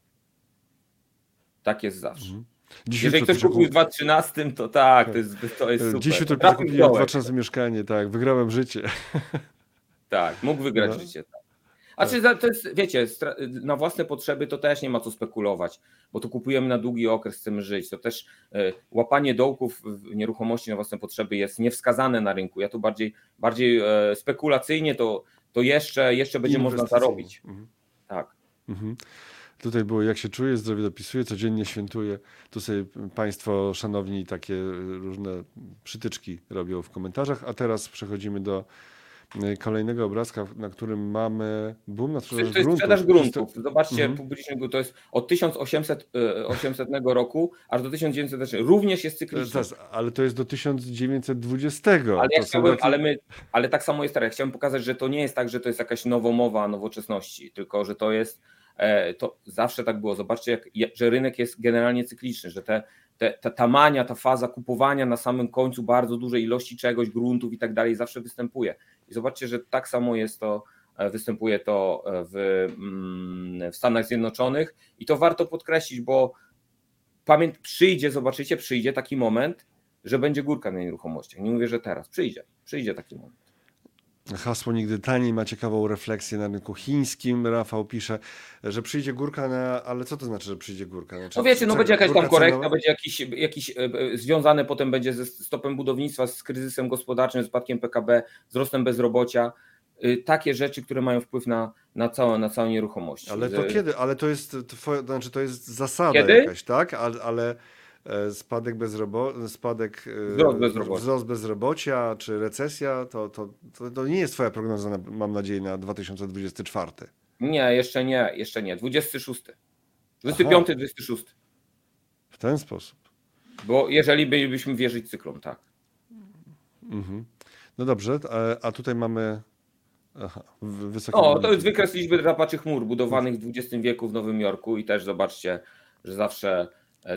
Tak jest zawsze. Mhm. Dziś Jeżeli ktoś kupił w 2013, to tak, to jest, to jest super. Dziś jutro kupiłem 2000 mieszkanie, tak, wygrałem życie. <laughs> Tak, mógł wygrać no. życie. Tak. A czy to jest, wiecie, na własne potrzeby to też nie ma co spekulować, bo to kupujemy na długi okres, chcemy żyć. To też e, łapanie dołków w nieruchomości na własne potrzeby jest niewskazane na rynku. Ja tu bardziej, bardziej e, spekulacyjnie to, to jeszcze, jeszcze będzie można zarobić. Mhm. Tak. Mhm. Tutaj było, jak się czuje, zdrowie dopisuje, codziennie świętuje. Tu sobie Państwo, szanowni, takie różne przytyczki robią w komentarzach. A teraz przechodzimy do kolejnego obrazka, na którym mamy boom na sprzedaż gruntów. To jest sprzedaż gruntów. Zobaczcie, mhm. publicznie to jest od 1800 800 y, roku aż do 1900, również jest cykliczny. ale to jest do 1920. Ale, ja chciałbym, ale, my, ale tak samo jest teraz. Ja chciałem pokazać, że to nie jest tak, że to jest jakaś nowomowa nowoczesności, tylko że to jest e, to zawsze tak było. Zobaczcie, jak, że rynek jest generalnie cykliczny, że te te, ta, ta mania, ta faza kupowania na samym końcu bardzo dużej ilości czegoś, gruntów i tak dalej zawsze występuje. I zobaczcie, że tak samo jest to, e, występuje to e, w, mm, w Stanach Zjednoczonych i to warto podkreślić, bo pamięt, przyjdzie, zobaczycie, przyjdzie taki moment, że będzie górka na nieruchomościach. Nie mówię, że teraz, przyjdzie, przyjdzie taki moment. Hasło nigdy taniej ma ciekawą refleksję na rynku chińskim. Rafał pisze, że przyjdzie górka na. Ale co to znaczy, że przyjdzie górka? Znaczy, no wiecie, no będzie jakaś tam korekta, cenowa? będzie jakiś, jakiś e, e, związane potem będzie ze stopem budownictwa, z kryzysem gospodarczym, spadkiem PKB, wzrostem bezrobocia. Y, takie rzeczy, które mają wpływ na, na, całe, na całą nieruchomość. Ale to kiedy? Ale to jest, to, znaczy to jest zasada kiedy? jakaś, tak? ale, ale spadek, bezrobo spadek e, wzrost bezrobocia. wzrost bezrobocia czy recesja, to, to, to, to, nie jest twoja prognoza, na, mam nadzieję, na 2024. Nie, jeszcze nie, jeszcze nie. 26. 25, Aha. 26. W ten sposób. Bo jeżeli bylibyśmy wierzyć cyklom, tak. Mhm. No dobrze, a, a tutaj mamy Aha. O, to jest wykres liczby drapaczy chmur budowanych w XX wieku w Nowym Jorku i też zobaczcie, że zawsze E,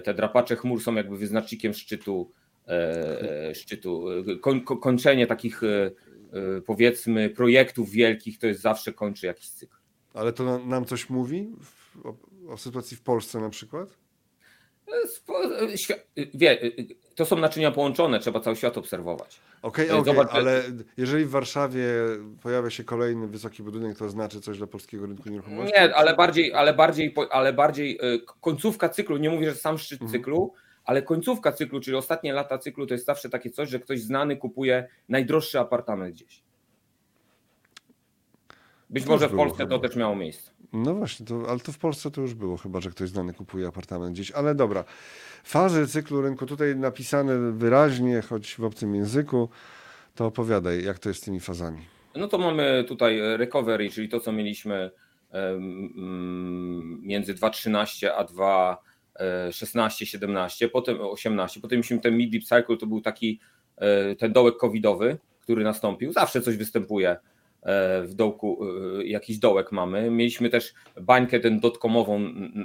te drapacze chmur są jakby wyznacznikiem szczytu, e, e, szczytu. Koń, kończenie takich powiedzmy projektów wielkich to jest zawsze kończy jakiś cykl. Ale to nam coś mówi o, o sytuacji w Polsce na przykład? Wie, to są naczynia połączone, trzeba cały świat obserwować. Okej, okay, okay, ale jeżeli w Warszawie pojawia się kolejny wysoki budynek, to znaczy coś dla polskiego rynku nieruchomości? Nie, ale bardziej, ale bardziej, ale bardziej końcówka cyklu, nie mówię, że sam szczyt mhm. cyklu, ale końcówka cyklu, czyli ostatnie lata cyklu, to jest zawsze takie coś, że ktoś znany kupuje najdroższy apartament gdzieś. Być to może w Polsce to też miało miejsce. No właśnie, to, ale to w Polsce to już było, chyba że ktoś znany kupuje apartament gdzieś. Ale dobra, fazy cyklu rynku tutaj napisane wyraźnie, choć w obcym języku, to opowiadaj, jak to jest z tymi fazami. No to mamy tutaj recovery, czyli to, co mieliśmy między 2.13 a 2.16, 17, potem 18, potem mieliśmy ten mid-deep cycle, to był taki e, ten dołek covidowy, który nastąpił. Zawsze coś występuje w dołku e, jakiś dołek mamy. Mieliśmy też bańkę ten dotkomową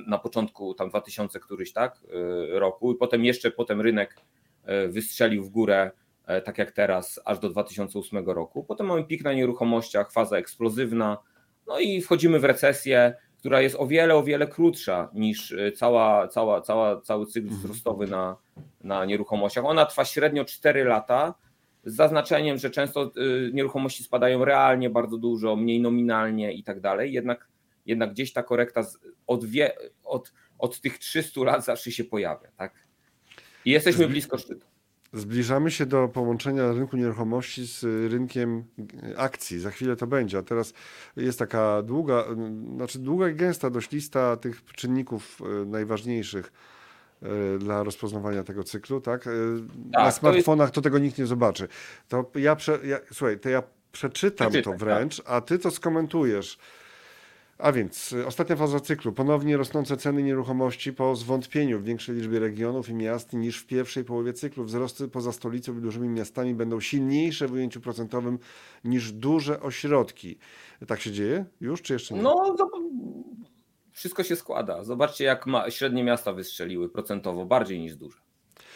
na początku tam 2000 któryś tak e, roku i potem jeszcze potem rynek wystrzelił w górę tak jak teraz aż do 2008 roku. Potem mamy pik na nieruchomościach, faza eksplozywna, no i wchodzimy w recesję, która jest o wiele, o wiele krótsza niż cała, cała, cała, cały cykl mhm. wzrostowy na, na nieruchomościach. Ona trwa średnio 4 lata, z zaznaczeniem, że często y, nieruchomości spadają realnie bardzo dużo, mniej nominalnie i tak dalej, jednak, jednak gdzieś ta korekta od, wie, od, od tych 300 lat zawsze się pojawia. Tak? I jesteśmy blisko szczytu. Zbliżamy się do połączenia rynku nieruchomości z rynkiem akcji. Za chwilę to będzie. A teraz jest taka długa, znaczy długa i gęsta dość lista tych czynników y, najważniejszych E, dla rozpoznawania tego cyklu, tak? E, tak Na smartfonach to, jest... to, tego nikt nie zobaczy. To ja, prze, ja słuchaj, to ja przeczytam to tak. wręcz, a ty to skomentujesz. A więc e, ostatnia faza cyklu. Ponownie rosnące ceny nieruchomości po zwątpieniu w większej liczbie regionów i miast niż w pierwszej połowie cyklu. Wzrosty poza stolicą i dużymi miastami będą silniejsze w ujęciu procentowym niż duże ośrodki. Tak się dzieje już, czy jeszcze nie? No, wszystko się składa. Zobaczcie, jak ma, średnie miasta wystrzeliły procentowo, bardziej niż duże.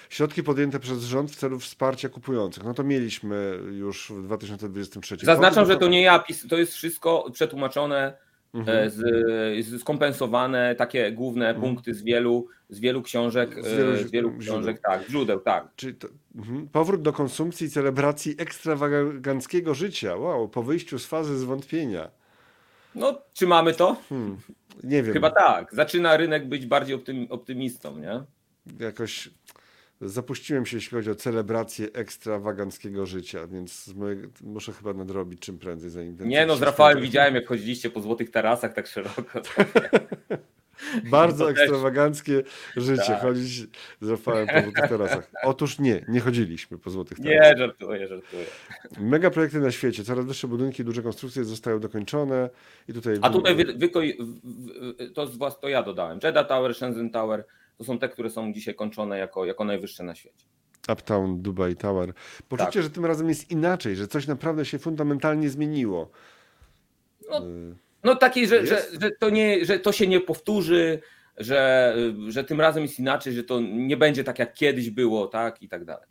Środki podjęte przez rząd w celu wsparcia kupujących. No to mieliśmy już w 2023. Zaznaczam, że to nie ja, to jest wszystko przetłumaczone, mhm. E, z, skompensowane, takie główne mhm. punkty z wielu, z wielu książek, z wielu, e, z wielu książek, źródeł. tak, źródeł, tak. Czyli to, mhm. powrót do konsumpcji i celebracji ekstrawaganckiego życia. Wow, po wyjściu z fazy zwątpienia. No, czy mamy to? Hmm. Nie wiem. Chyba tak. Zaczyna rynek być bardziej optymistą, nie? Jakoś zapuściłem się, jeśli chodzi o celebrację ekstrawaganckiego życia, więc muszę chyba nadrobić czym prędzej, zanim ten Nie no, z Rafałem widziałem, jak chodziliście po złotych tarasach tak szeroko. <laughs> <laughs> Bardzo no ekstrawaganckie życie, tak. chodzić z Rafałem po złotych tarasach. Otóż nie, nie chodziliśmy po złotych tarasach. Nie, żartuję, żartuję. Mega projekty na świecie, coraz wyższe budynki, duże konstrukcje zostają dokończone i tutaj... A tutaj wy, wy, to, z was, to ja dodałem. Jeddah Tower, Shenzhen Tower, to są te, które są dzisiaj kończone jako, jako najwyższe na świecie. Uptown, Dubai Tower. Poczucie, tak. że tym razem jest inaczej, że coś naprawdę się fundamentalnie zmieniło. No, y no takiej, że, że, że, to nie, że to się nie powtórzy, że, że tym razem jest inaczej, że to nie będzie tak jak kiedyś było, tak i tak dalej.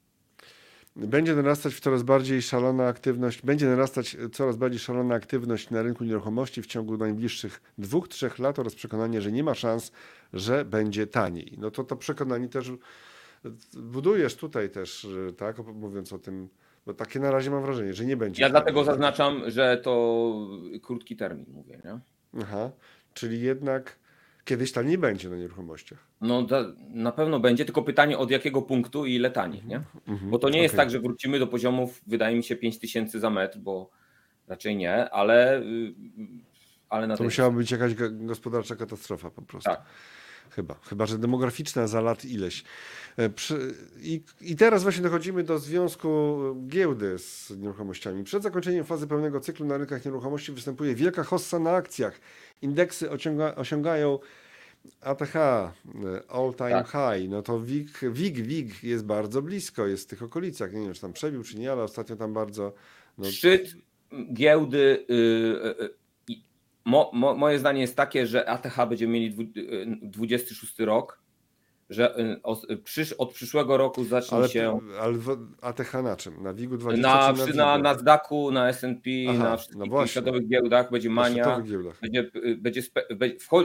Będzie narastać coraz bardziej szalona aktywność, będzie narastać coraz bardziej szalona aktywność na rynku nieruchomości w ciągu najbliższych dwóch, trzech lat oraz przekonanie, że nie ma szans, że będzie taniej. No to to przekonanie też budujesz tutaj też, tak, mówiąc o tym, bo takie na razie mam wrażenie, że nie będzie. Ja dlatego zaznaczam, że to krótki termin mówię, nie? Aha, czyli jednak kiedyś taniej będzie na nieruchomościach. No na pewno będzie, tylko pytanie od jakiego punktu i ile taniej, nie? Mhm, bo to nie okay. jest tak, że wrócimy do poziomów, wydaje mi się, 5000 za metr, bo raczej nie, ale, y, ale na To musiała być jakaś gospodarcza katastrofa po prostu. Tak. Chyba, chyba, że demograficzna za lat ileś. E, I, I teraz właśnie dochodzimy do związku giełdy z nieruchomościami. Przed zakończeniem fazy pełnego cyklu na rynkach nieruchomości występuje wielka hossa na akcjach. Indeksy osiąga, osiągają ATH, e, all time tak. high, no to WIG, WIG, WIG jest bardzo blisko, jest w tych okolicach. Nie wiem, czy tam przebił, czy nie, ale ostatnio tam bardzo. No... Szczyt giełdy. Yy, Mo, mo, moje zdanie jest takie, że ATH będziemy mieli 26 rok, że y, przysz, od przyszłego roku zacznie ale, się. Ale ATH na czym? Na WIG-u 20 na, na, na, na Nasdaqu, na SP, na wszystkich no światowych giełdach będzie mania. Będzie, y, będzie spe,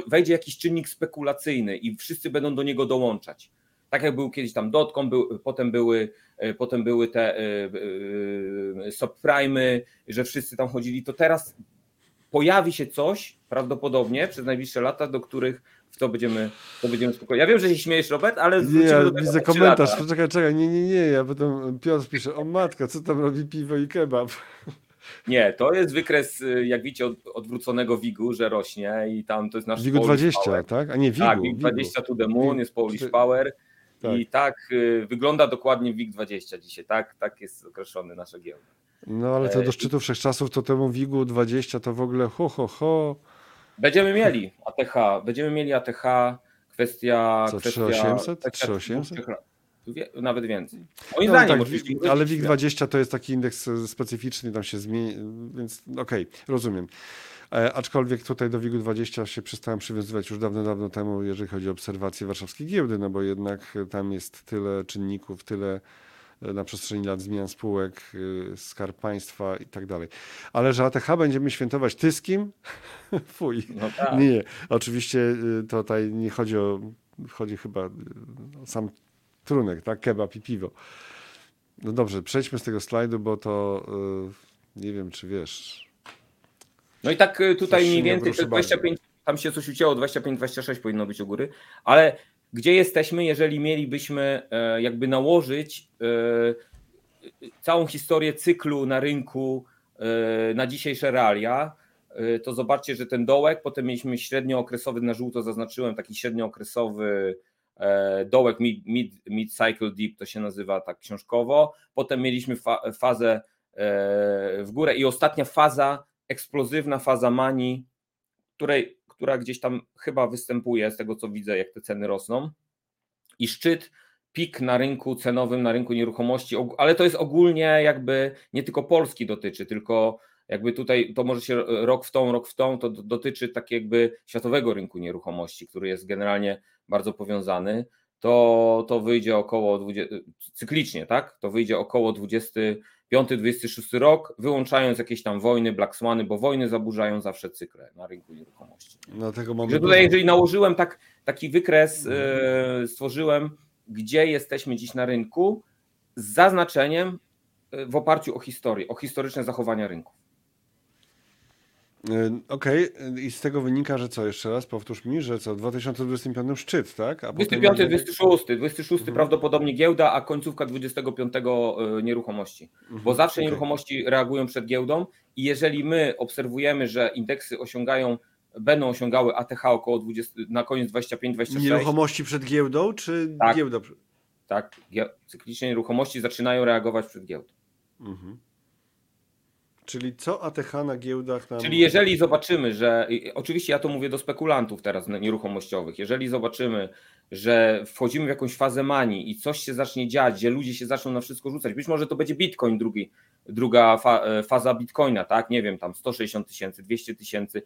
wejdzie jakiś czynnik spekulacyjny i wszyscy będą do niego dołączać. Tak jak był kiedyś tam dotcom, był, potem były potem były te subprimy, że wszyscy tam chodzili, to teraz pojawi się coś prawdopodobnie przez najbliższe lata, do których w to będziemy, to będziemy spokojni. Ja wiem, że się śmiejesz, Robert, ale nie, ja widzę komentarz, lata. czekaj, czekaj, nie, nie, nie, ja potem Piotr pisze, o matka, co tam robi piwo i kebab. <laughs> Nie, to jest wykres, y, jak widzicie, od, odwróconego WIG-u, że rośnie i tam to jest nasz WIG 20, power. tak? A nie WIG. Tak, WIG 20 to the moon, jest Polish Power tak. i tak y, wygląda dokładnie WIG 20 dzisiaj, tak, tak jest określony nasza giełda. No ale to do e, szczytu wszechczasów, to temu WIG-u 20 to w ogóle ho, ho, ho. Będziemy mieli ATH, będziemy mieli ATH, kwestia... Co, 3800? 3800? Nawet więcej. Moim no, zdaniem, tak, ale WIG20 to jest taki indeks specyficzny, tam się zmieni, więc okej, okay, rozumiem. E, aczkolwiek tutaj do WIG-20 się przestałem przywiązywać już dawno, dawno temu, jeżeli chodzi o obserwację warszawskiej giełdy, no bo jednak tam jest tyle czynników, tyle na przestrzeni lat zmian spółek, y, skarb państwa i tak dalej. Ale że ATH będziemy świętować Tyskim? <laughs> Fuj. No tak. Nie, oczywiście y, tutaj nie chodzi o, chodzi chyba y, o sam trunek, tak? Kebab i piwo. No dobrze, przejdźmy z tego slajdu, bo to nie wiem, czy wiesz. No i tak tutaj mniej więcej 25, tam się coś ucięło, 25-26 powinno być u góry, ale gdzie jesteśmy, jeżeli mielibyśmy e, jakby nałożyć e, całą historię cyklu na rynku e, na dzisiejsze realia, to zobaczcie, że ten dołek, potem mieliśmy średniookresowy, na żółto zaznaczyłem, taki średniookresowy dołek mid, mid, mid cycle deep to się nazywa tak książkowo, potem mieliśmy fa fazę w górę i ostatnia faza, eksplozywna faza mani, której która gdzieś tam chyba występuje z tego co widzę, jak te ceny rosną. I szczyt, pik na rynku cenowym, na rynku nieruchomości, ale to jest ogólnie jakby nie tylko Polski dotyczy, tylko jakby tutaj to może się rok w tą, rok w tą, to dotyczy tak jakby światowego rynku nieruchomości, który jest generalnie bardzo powiązany, to, to wyjdzie około 20, cyklicznie, tak? To wyjdzie około 20 25-26 rok, wyłączając jakieś tam wojny, Black Swany, bo wojny zaburzają zawsze cykle na rynku nieruchomości. Dlatego mamy że tutaj, jeżeli nałożyłem tak, taki wykres, yy, stworzyłem, gdzie jesteśmy dziś na rynku, z zaznaczeniem e, w oparciu o historię, o historyczne zachowania rynku. Y, okej, okay. i z tego wynika, że co jeszcze raz, powtórz mi, że co, w 2025 szczyt, tak? A 25, 26, 26 mhm. prawdopodobnie giełda, a końcówka 25 y, nieruchomości. Mhm. Bo zawsze okay. nieruchomości reagują przed giełdą i jeżeli my obserwujemy, że indeksy osiągają, będą osiągały ATH około 20, na koniec 25-26. Nieruchomości przed giełdą, czy tak, giełda? Tak, cyklicznie nieruchomości zaczynają reagować przed giełdą. Mhm. Czyli co ATH na giełdach nam... Czyli jeżeli zobaczymy, że oczywiście ja to mówię do spekulantów teraz nieruchomościowych, jeżeli zobaczymy, że wchodzimy w jakąś fazę manii i coś się zacznie dziać, gdzie ludzie się zaczną na wszystko rzucać, być może to będzie Bitcoin drugi, druga fa, e, faza Bitcoina, tak, nie wiem, tam 160 tysięcy, 200 tysięcy,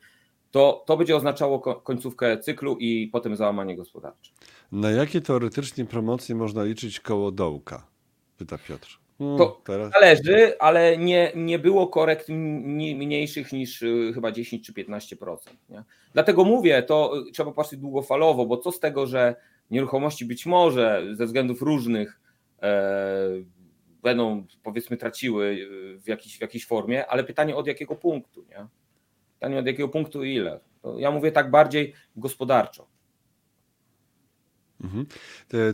to, to będzie oznaczało końcówkę cyklu i potem załamanie gospodarcze. Na jakie teoretycznie promocje można liczyć koło dołka? Pyta Piotr. Hmm, to teraz... zależy, ale nie, nie było korekt mniejszych niż y, chyba 10 czy 15%. Nie? Dlatego mówię, to y, trzeba patrzeć długofalowo, bo co z tego, że nieruchomości być może ze względów różnych e, będą powiedzmy traciły y, w jakiejś, w jakiejś formie, ale pytanie od jakiego punktu, nie? Pytanie od jakiego punktu i ile. To ja mówię tak bardziej gospodarczo. Mhm.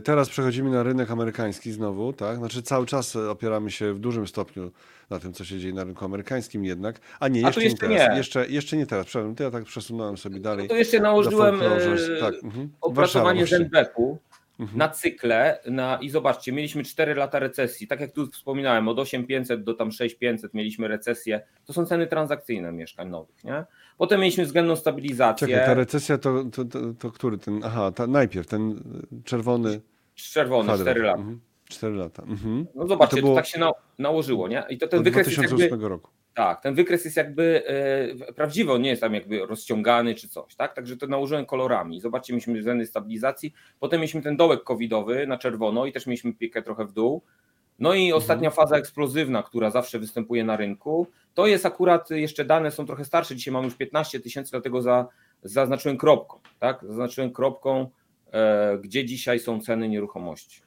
Teraz przechodzimy na rynek amerykański znowu, tak? Znaczy cały czas opieramy się w dużym stopniu na tym, co się dzieje na rynku amerykańskim jednak. A nie, jeszcze, A jeszcze nie teraz. Nie. Jeszcze, jeszcze nie teraz. Przepraszam, to ja tak przesunąłem sobie dalej. No to jeszcze nałożyłem e, tak. mhm. opracowanie ZNBP-u mhm. na cykle na, i zobaczcie, mieliśmy 4 lata recesji. Tak jak tu wspominałem, od 8500 do tam 6500 mieliśmy recesję. To są ceny transakcyjne mieszkań nowych, nie? Potem mieliśmy względną stabilizację. Czekaj, ta recesja to, to, to, to który ten? Aha, ta, najpierw ten czerwony. Czerwony, kwadrant. 4 lata. Mhm. 4 lata. Mhm. No zobaczcie, to, było... to, tak się na, nałożyło, nie? I to ten wykres 2008 jest jakby, roku. Tak, ten wykres jest jakby e, prawdziwy, on nie jest tam jakby rozciągany czy coś, tak? Także to nałożyłem kolorami. Zobaczcie, mieliśmy względny stabilizacji, potem mieliśmy ten dołek covidowy na czerwono i też mieliśmy piekę trochę w dół. No i mhm. ostatnia faza eksplozywna, która zawsze występuje na rynku, to jest akurat, jeszcze dane są trochę starsze, dzisiaj mam już 15 tysięcy, dlatego za, zaznaczyłem kropką, tak? Zaznaczyłem kropką gdzie dzisiaj są ceny nieruchomości.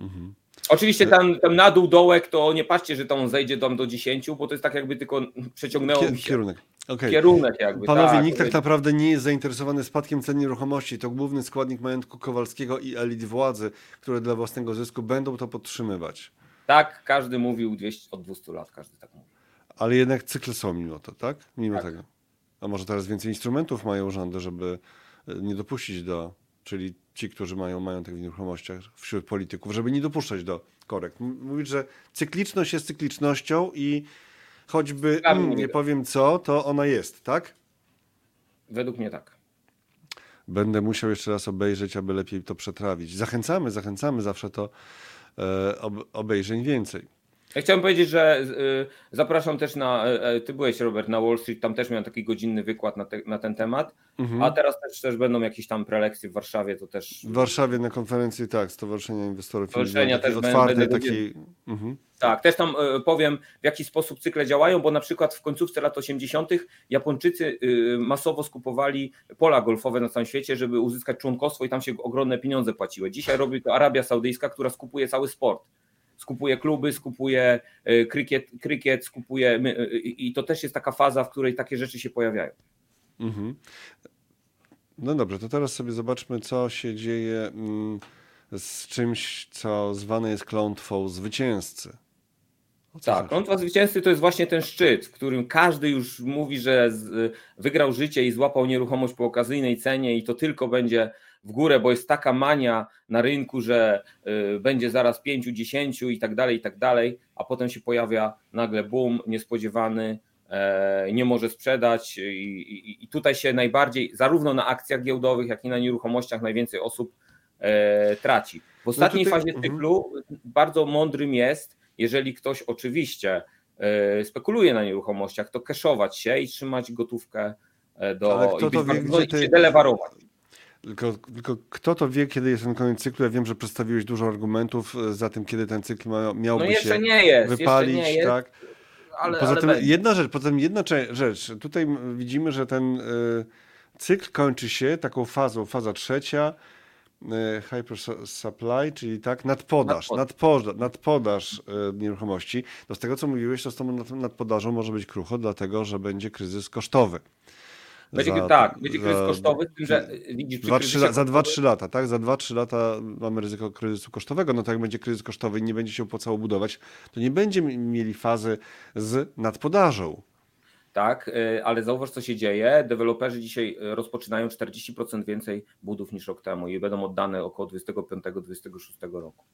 Mhm. Oczywiście ten, ten na dół dołek to nie patrzcie, że tam zejdzie tam do 10, bo to jest tak jakby tylko przeciągnęło mi się. Kierunek. Okay. Kierunek jakby. Panowie, tak, nikt tak naprawdę nie jest zainteresowany spadkiem cen nieruchomości. To główny składnik majątku Kowalskiego i elit władzy, które dla własnego zysku będą to podtrzymywać. Tak, każdy mówił 200, od 200 lat, każdy tak mówi. Ale jednak cykle są mimo to, tak? Mimo tak. tego. A może teraz więcej instrumentów mają rządy, żeby e, nie dopuścić do, czyli ci, którzy mają majątek w nieruchomościach wśród polityków, żeby nie dopuszczać do korekt. Mówić, że cykliczność jest cyklicznością i choćby mm, nie powiem co, to ona jest, tak? Według mnie tak. Będę musiał jeszcze raz obejrzeć, aby lepiej to przetrawić. Zachęcamy, zachęcamy zawsze to e, obejrzeń więcej. Ja chciałem powiedzieć, że y, zapraszam też na. Y, ty byłeś, Robert, na Wall Street, tam też miałem taki godzinny wykład na, te, na ten temat. Mhm. A teraz też, też będą jakieś tam prelekcje w Warszawie, to też. W Warszawie na konferencji, tak, Stowarzyszenia Inwestorów. Stowarzyszenia też otwarty, będę taki. Mhm. Tak, też tam y, powiem, w jaki sposób cykle działają, bo na przykład w końcówce lat 80. Japończycy masowo skupowali pola golfowe na całym świecie, żeby uzyskać członkostwo i tam się ogromne pieniądze płaciły. Dzisiaj robi to Arabia Saudyjska, która skupuje cały sport skupuje kluby, skupuje krykiet, krykiet skupuje i to też jest taka faza, w której takie rzeczy się pojawiają. Mhm. No dobrze, to teraz sobie zobaczmy, co się dzieje mm, z czymś, co zwane jest klątwą zwycięzcy. Tak, klątwa zwycięzcy to jest właśnie ten szczyt, w którym każdy już mówi, że wygrał życie i złapał nieruchomość po okazyjnej cenie i to tylko będzie w górę, bo jest taka mania na rynku, że y, będzie zaraz 5, 10 i tak dalej, i tak dalej, a potem się pojawia nagle boom niespodziewany, e, nie może sprzedać i, i, i tutaj się najbardziej, zarówno na akcjach giełdowych, jak i na nieruchomościach najwięcej osób e, traci. W ostatniej no tutaj... fazie mhm. cyklu bardzo mądrym jest, jeżeli ktoś oczywiście e, spekuluje na nieruchomościach, to keszować się i trzymać gotówkę do Ale kto to wie, gdzie ty... delewarować. Tylko, tylko kto to wie, kiedy jest ten koniec cyklu? Ja wiem, że przedstawiłeś dużo argumentów e, za tym, kiedy ten cykl ma, miałby no się nie jest, wypalić, nie jest, tak? Ale, poza ale tym będzie. jedna rzecz, poza tym jedna rzecz. Tutaj widzimy, że ten y, cykl kończy się taką fazą, faza trzecia, y, hyper supply, czyli tak, nadpodaż, nadpodaż, nadpodaż nieruchomości. To z tego, co mówiłeś, to z tą nadpodażą może być krucho, dlatego, że będzie kryzys kosztowy. Będzie, za, tak, będzie kryzys za, kosztowy, tym, że widzisz, dwa, trzy, za 2-3 lata, tak? Za 2-3 lata mamy ryzyko kryzysu kosztowego. No to jak będzie kryzys kosztowy i nie będzie się opłacało budować, to nie będziemy mieli fazy z nadpodażą. Tak, y, ale zauważ, co się dzieje. Deweloperzy dzisiaj y, rozpoczynają 40% więcej budów niż rok temu i będą oddane około 25-26 roku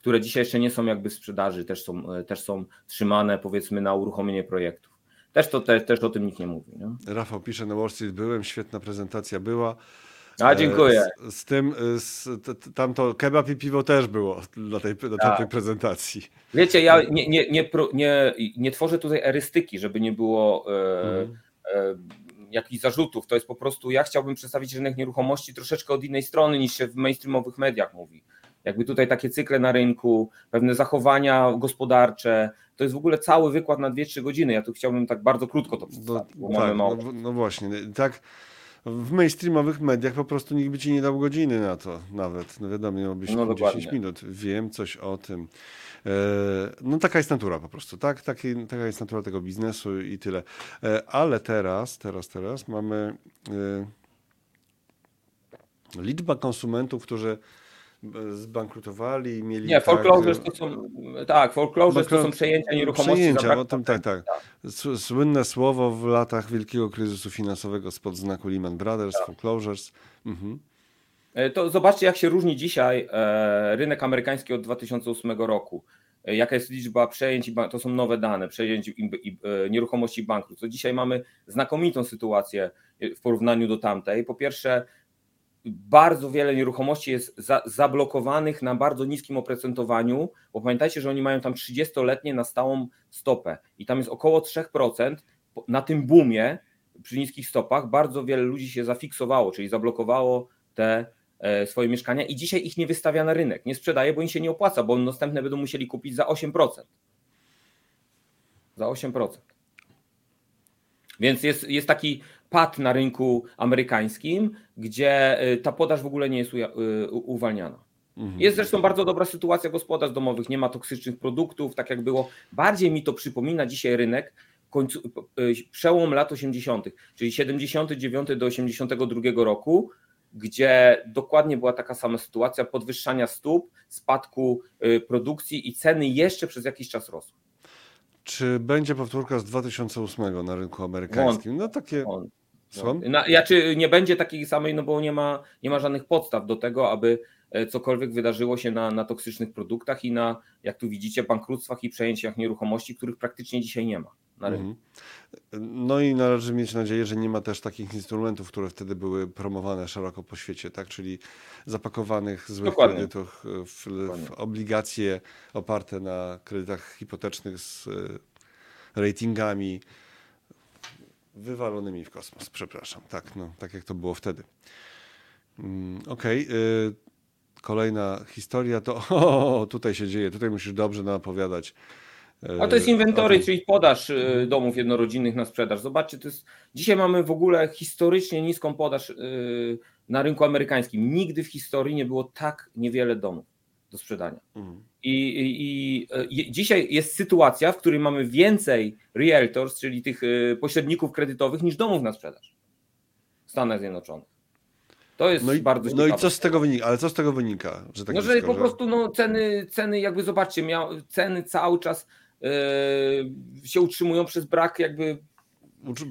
które dzisiaj jeszcze nie są jakby w sprzedaży, też są, y, też są trzymane powiedzmy na uruchomienie projektów. Też, to, te, też o tym nikt nie mówi. Nie? Rafał pisze, na Wall Street byłem, świetna prezentacja była. A, dziękuję. Z, z tym, z, tam to kebab i piwo też było na tej, na tak. tej prezentacji. Wiecie, ja nie, nie, nie, nie, nie tworzę tutaj erystyki, żeby nie było e, mhm. e, jakichś zarzutów. To jest po prostu, ja chciałbym przedstawić rynek nieruchomości troszeczkę od innej strony niż się w mainstreamowych mediach mówi. Jakby tutaj takie cykle na rynku, pewne zachowania gospodarcze, to jest w ogóle cały wykład na 2-3 godziny. Ja tu chciałbym tak bardzo krótko to przedstawić, no, tak, no, no, właśnie, tak w mainstreamowych mediach po prostu nikt by ci nie dał godziny na to nawet. No wiadomo, miałbyś no, 10 minut. Wiem coś o tym. E, no taka jest natura po prostu, tak? Taki, taka jest natura tego biznesu i tyle. E, ale teraz, teraz, teraz mamy e, liczba konsumentów, którzy zbankrutowali i mieli. Nie, foreclosures tak, to są. Tak, foreclosures to są przejęcia nieruchomości. Przejęcia, o tym, tak, tak, tak. Słynne słowo w latach wielkiego kryzysu finansowego spod znaku Lehman Brothers, tak. foreclosures. Mhm. E, to zobaczcie, jak się różni dzisiaj e, rynek amerykański od 2008 roku. E, jaka jest liczba przejęć, to są nowe dane, przejęć nieruchomości bankructw. To dzisiaj mamy znakomitą sytuację w porównaniu do tamtej. Po pierwsze, bardzo wiele nieruchomości jest za, zablokowanych na bardzo niskim oprocentowaniu, bo pamiętajcie, że oni mają tam 30-letnie na stałą stopę i tam jest około 3%. Na tym boomie przy niskich stopach bardzo wiele ludzi się zafiksowało, czyli zablokowało te e, swoje mieszkania i dzisiaj ich nie wystawia na rynek, nie sprzedaje, bo im się nie opłaca, bo następne będą musieli kupić za 8%. Za 8%. Więc jest, jest taki pad na rynku amerykańskim, gdzie ta podaż w ogóle nie jest uwalniana. Mhm. Jest zresztą bardzo dobra sytuacja gospodarstw domowych, nie ma toksycznych produktów, tak jak było. Bardziej mi to przypomina dzisiaj rynek końcu, przełom lat 80., czyli 79 do 82 roku, gdzie dokładnie była taka sama sytuacja podwyższania stóp, spadku y, produkcji i ceny jeszcze przez jakiś czas rosły. Czy będzie powtórka z 2008 na rynku amerykańskim? No takie. No, ja czy nie będzie takiej samej, no bo nie ma, nie ma żadnych podstaw do tego, aby e, cokolwiek wydarzyło się na, na toksycznych produktach i na, jak tu widzicie, bankructwach i przejęciach nieruchomości, których praktycznie dzisiaj nie ma na rynku. Mhm. No i należy mieć nadzieję, że nie ma też takich instrumentów, które wtedy były promowane szeroko po świecie, tak? czyli zapakowanych złych Dokładnie. kredytów w, w obligacje oparte na kredytach hipotecznych z e, ratingami wywalonymi w kosmos, przepraszam. Tak, no, tak jak to było wtedy. Mm, okej. Okay. Kolejna historia to <laughs> o, tutaj się dzieje, tutaj musisz dobrze napowiadać. A to jest inwentory, czyli podaż y, domów jednorodzinnych na sprzedaż. Zobaczcie, to jest, dzisiaj mamy w ogóle historycznie niską podaż y, na rynku amerykańskim. Nigdy w historii nie było tak niewiele domów do sprzedania. Mhm. I, i, I, dzisiaj jest sytuacja, w której mamy więcej realtors, czyli tych pośredników kredytowych, niż domów na sprzedaż w Stanach Zjednoczonych. To jest no i, bardzo No i co z tego wynika? Ale co z tego wynika? Że tak no, że po prostu no, ceny, ceny, jakby zobaczcie, miał, ceny cały czas się utrzymują przez brak jakby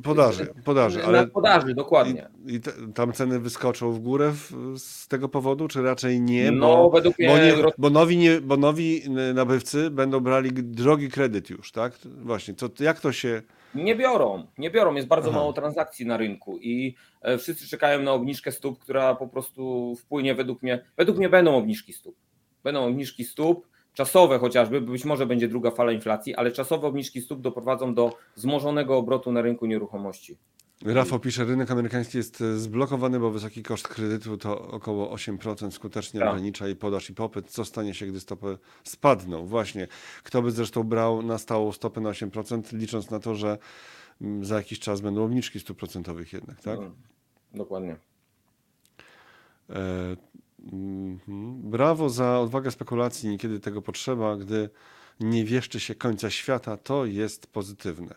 Podaży, podaży, ale podaży, dokładnie. I, i te, tam ceny wyskoczą w górę w, z tego powodu, czy raczej nie? No, bo, według mnie... Bo, nie, bo, nowi, nie, bo nowi nabywcy będą brali drogi kredyt już, tak? Właśnie, co, jak to się... Nie biorą, nie biorą, jest bardzo Aha. mało transakcji na rynku i e, wszyscy czekają na obniżkę stóp, która po prostu wpłynie według mnie, według mnie będą obniżki stóp. Będą obniżki stóp, czasowe chociażby, być może będzie druga fala inflacji, ale czasowe obniżki stóp doprowadzą do wzmożonego obrotu na rynku nieruchomości. Rafał pisze, rynek amerykański jest e, zblokowany, bo wysoki koszt kredytu to około 8% skutecznie tak. ogranicza i podaż i popyt. Co stanie się, gdy stopy spadną? Właśnie. Kto by zresztą brał na stałą stopę na 8%, licząc na to, że mm, za jakiś czas będą obniżki stóp procentowych jednak, tak? No, dokładnie. E Mhm. Brawo za odwagę spekulacji, niekiedy tego potrzeba, gdy nie wieszczy się końca świata, to jest pozytywne.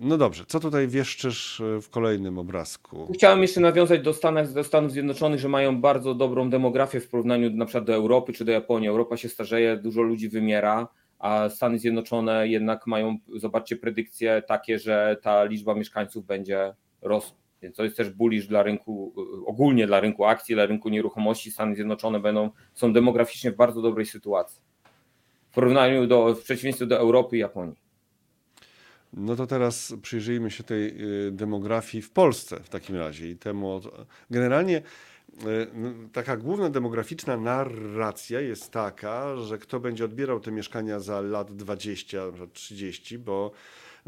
No dobrze, co tutaj wieszczysz e, w kolejnym obrazku? Chciałem jeszcze nawiązać do Stanów, do Stanów Zjednoczonych, że mają bardzo dobrą demografię w porównaniu na przykład do Europy czy do Japonii. Europa się starzeje, dużo ludzi wymiera, a Stany Zjednoczone jednak mają, zobaczcie, predykcje takie, że ta liczba mieszkańców będzie rosła. Więc to jest też bullish dla rynku, ogólnie dla rynku akcji, dla rynku nieruchomości. Stany Zjednoczone będą, są demograficznie w bardzo dobrej sytuacji. W porównaniu do, w przeciwieństwie do Europy i Japonii. No to teraz przyjrzyjmy się tej y, demografii w Polsce w takim razie i temu. Generalnie y, taka główna demograficzna narracja jest taka, że kto będzie odbierał te mieszkania za lat 20, 30, bo